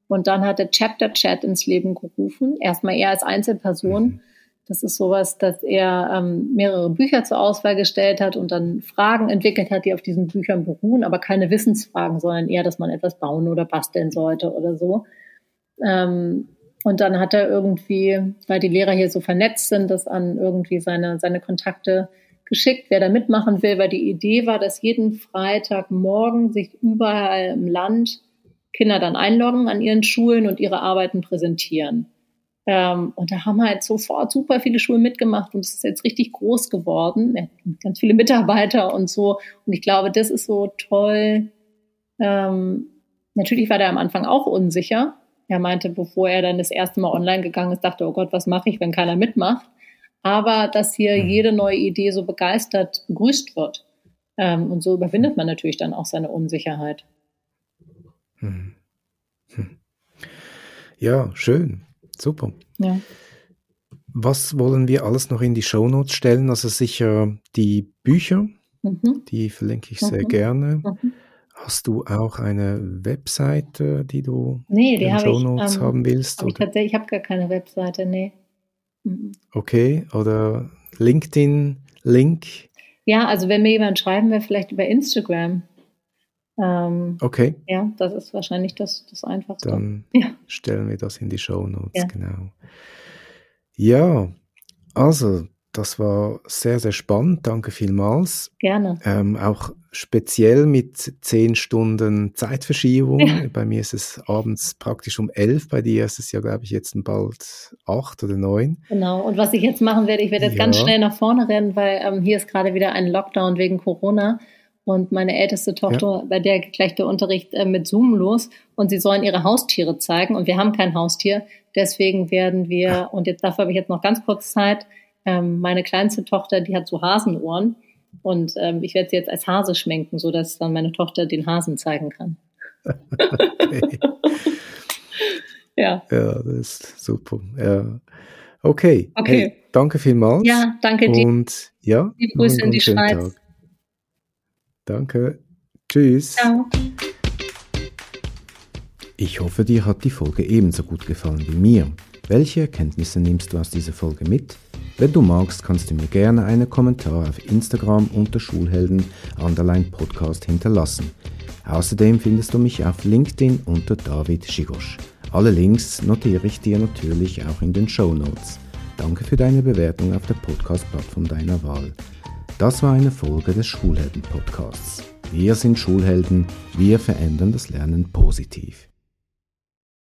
Und dann hat er Chapter Chat ins Leben gerufen, erstmal er als Einzelperson mhm. Das ist sowas, dass er ähm, mehrere Bücher zur Auswahl gestellt hat und dann Fragen entwickelt hat, die auf diesen Büchern beruhen, aber keine Wissensfragen, sondern eher, dass man etwas bauen oder basteln sollte oder so. Ähm, und dann hat er irgendwie, weil die Lehrer hier so vernetzt sind, das an irgendwie seine, seine Kontakte geschickt, wer da mitmachen will, weil die Idee war, dass jeden Freitagmorgen sich überall im Land Kinder dann einloggen an ihren Schulen und ihre Arbeiten präsentieren. Ähm, und da haben halt sofort super viele Schulen mitgemacht und es ist jetzt richtig groß geworden. Ganz viele Mitarbeiter und so. Und ich glaube, das ist so toll. Ähm, natürlich war der am Anfang auch unsicher. Er meinte, bevor er dann das erste Mal online gegangen ist, dachte, oh Gott, was mache ich, wenn keiner mitmacht? Aber dass hier mhm. jede neue Idee so begeistert begrüßt wird. Ähm, und so überwindet man natürlich dann auch seine Unsicherheit. Hm. Hm. Ja, schön. Super. Ja. Was wollen wir alles noch in die Shownotes stellen? Also sicher die Bücher, mhm. die verlinke ich sehr mhm. gerne. Mhm. Hast du auch eine Webseite, die du nee, die in den Shownotes ich, ähm, haben willst? Hab ich, tatsächlich, ich habe gar keine Webseite, nee. Mhm. Okay, oder LinkedIn-Link? Ja, also wenn mir jemand schreiben will, vielleicht über Instagram. Ähm, okay. Ja, das ist wahrscheinlich das, das Einfachste. Dann *laughs* ja. stellen wir das in die Show Notes, ja. genau. Ja, also das war sehr, sehr spannend. Danke vielmals. Gerne. Ähm, auch speziell mit zehn Stunden Zeitverschiebung. Ja. Bei mir ist es abends praktisch um elf. Bei dir ist es ja, glaube ich, jetzt bald acht oder neun. Genau. Und was ich jetzt machen werde, ich werde jetzt ja. ganz schnell nach vorne rennen, weil ähm, hier ist gerade wieder ein Lockdown wegen Corona. Und meine älteste Tochter, ja. bei der gleich der Unterricht äh, mit Zoom los und sie sollen ihre Haustiere zeigen und wir haben kein Haustier. Deswegen werden wir, und jetzt dafür habe ich jetzt noch ganz kurz Zeit, ähm, meine kleinste Tochter, die hat so Hasenohren und ähm, ich werde sie jetzt als Hase schminken, sodass dann meine Tochter den Hasen zeigen kann. okay. *laughs* ja. Ja, das ist super. Ja. Okay. Okay. Hey, danke vielmals. Ja, danke dir. Und ja, die Grüße in die Schweiz. Tag. Danke. Tschüss. Ciao. Ich hoffe, dir hat die Folge ebenso gut gefallen wie mir. Welche Erkenntnisse nimmst du aus dieser Folge mit? Wenn du magst, kannst du mir gerne einen Kommentar auf Instagram unter Schulhelden Podcast hinterlassen. Außerdem findest du mich auf LinkedIn unter David Schigosch. Alle Links notiere ich dir natürlich auch in den Show Notes. Danke für deine Bewertung auf der Podcast-Plattform deiner Wahl. Das war eine Folge des Schulhelden-Podcasts. Wir sind Schulhelden, wir verändern das Lernen positiv.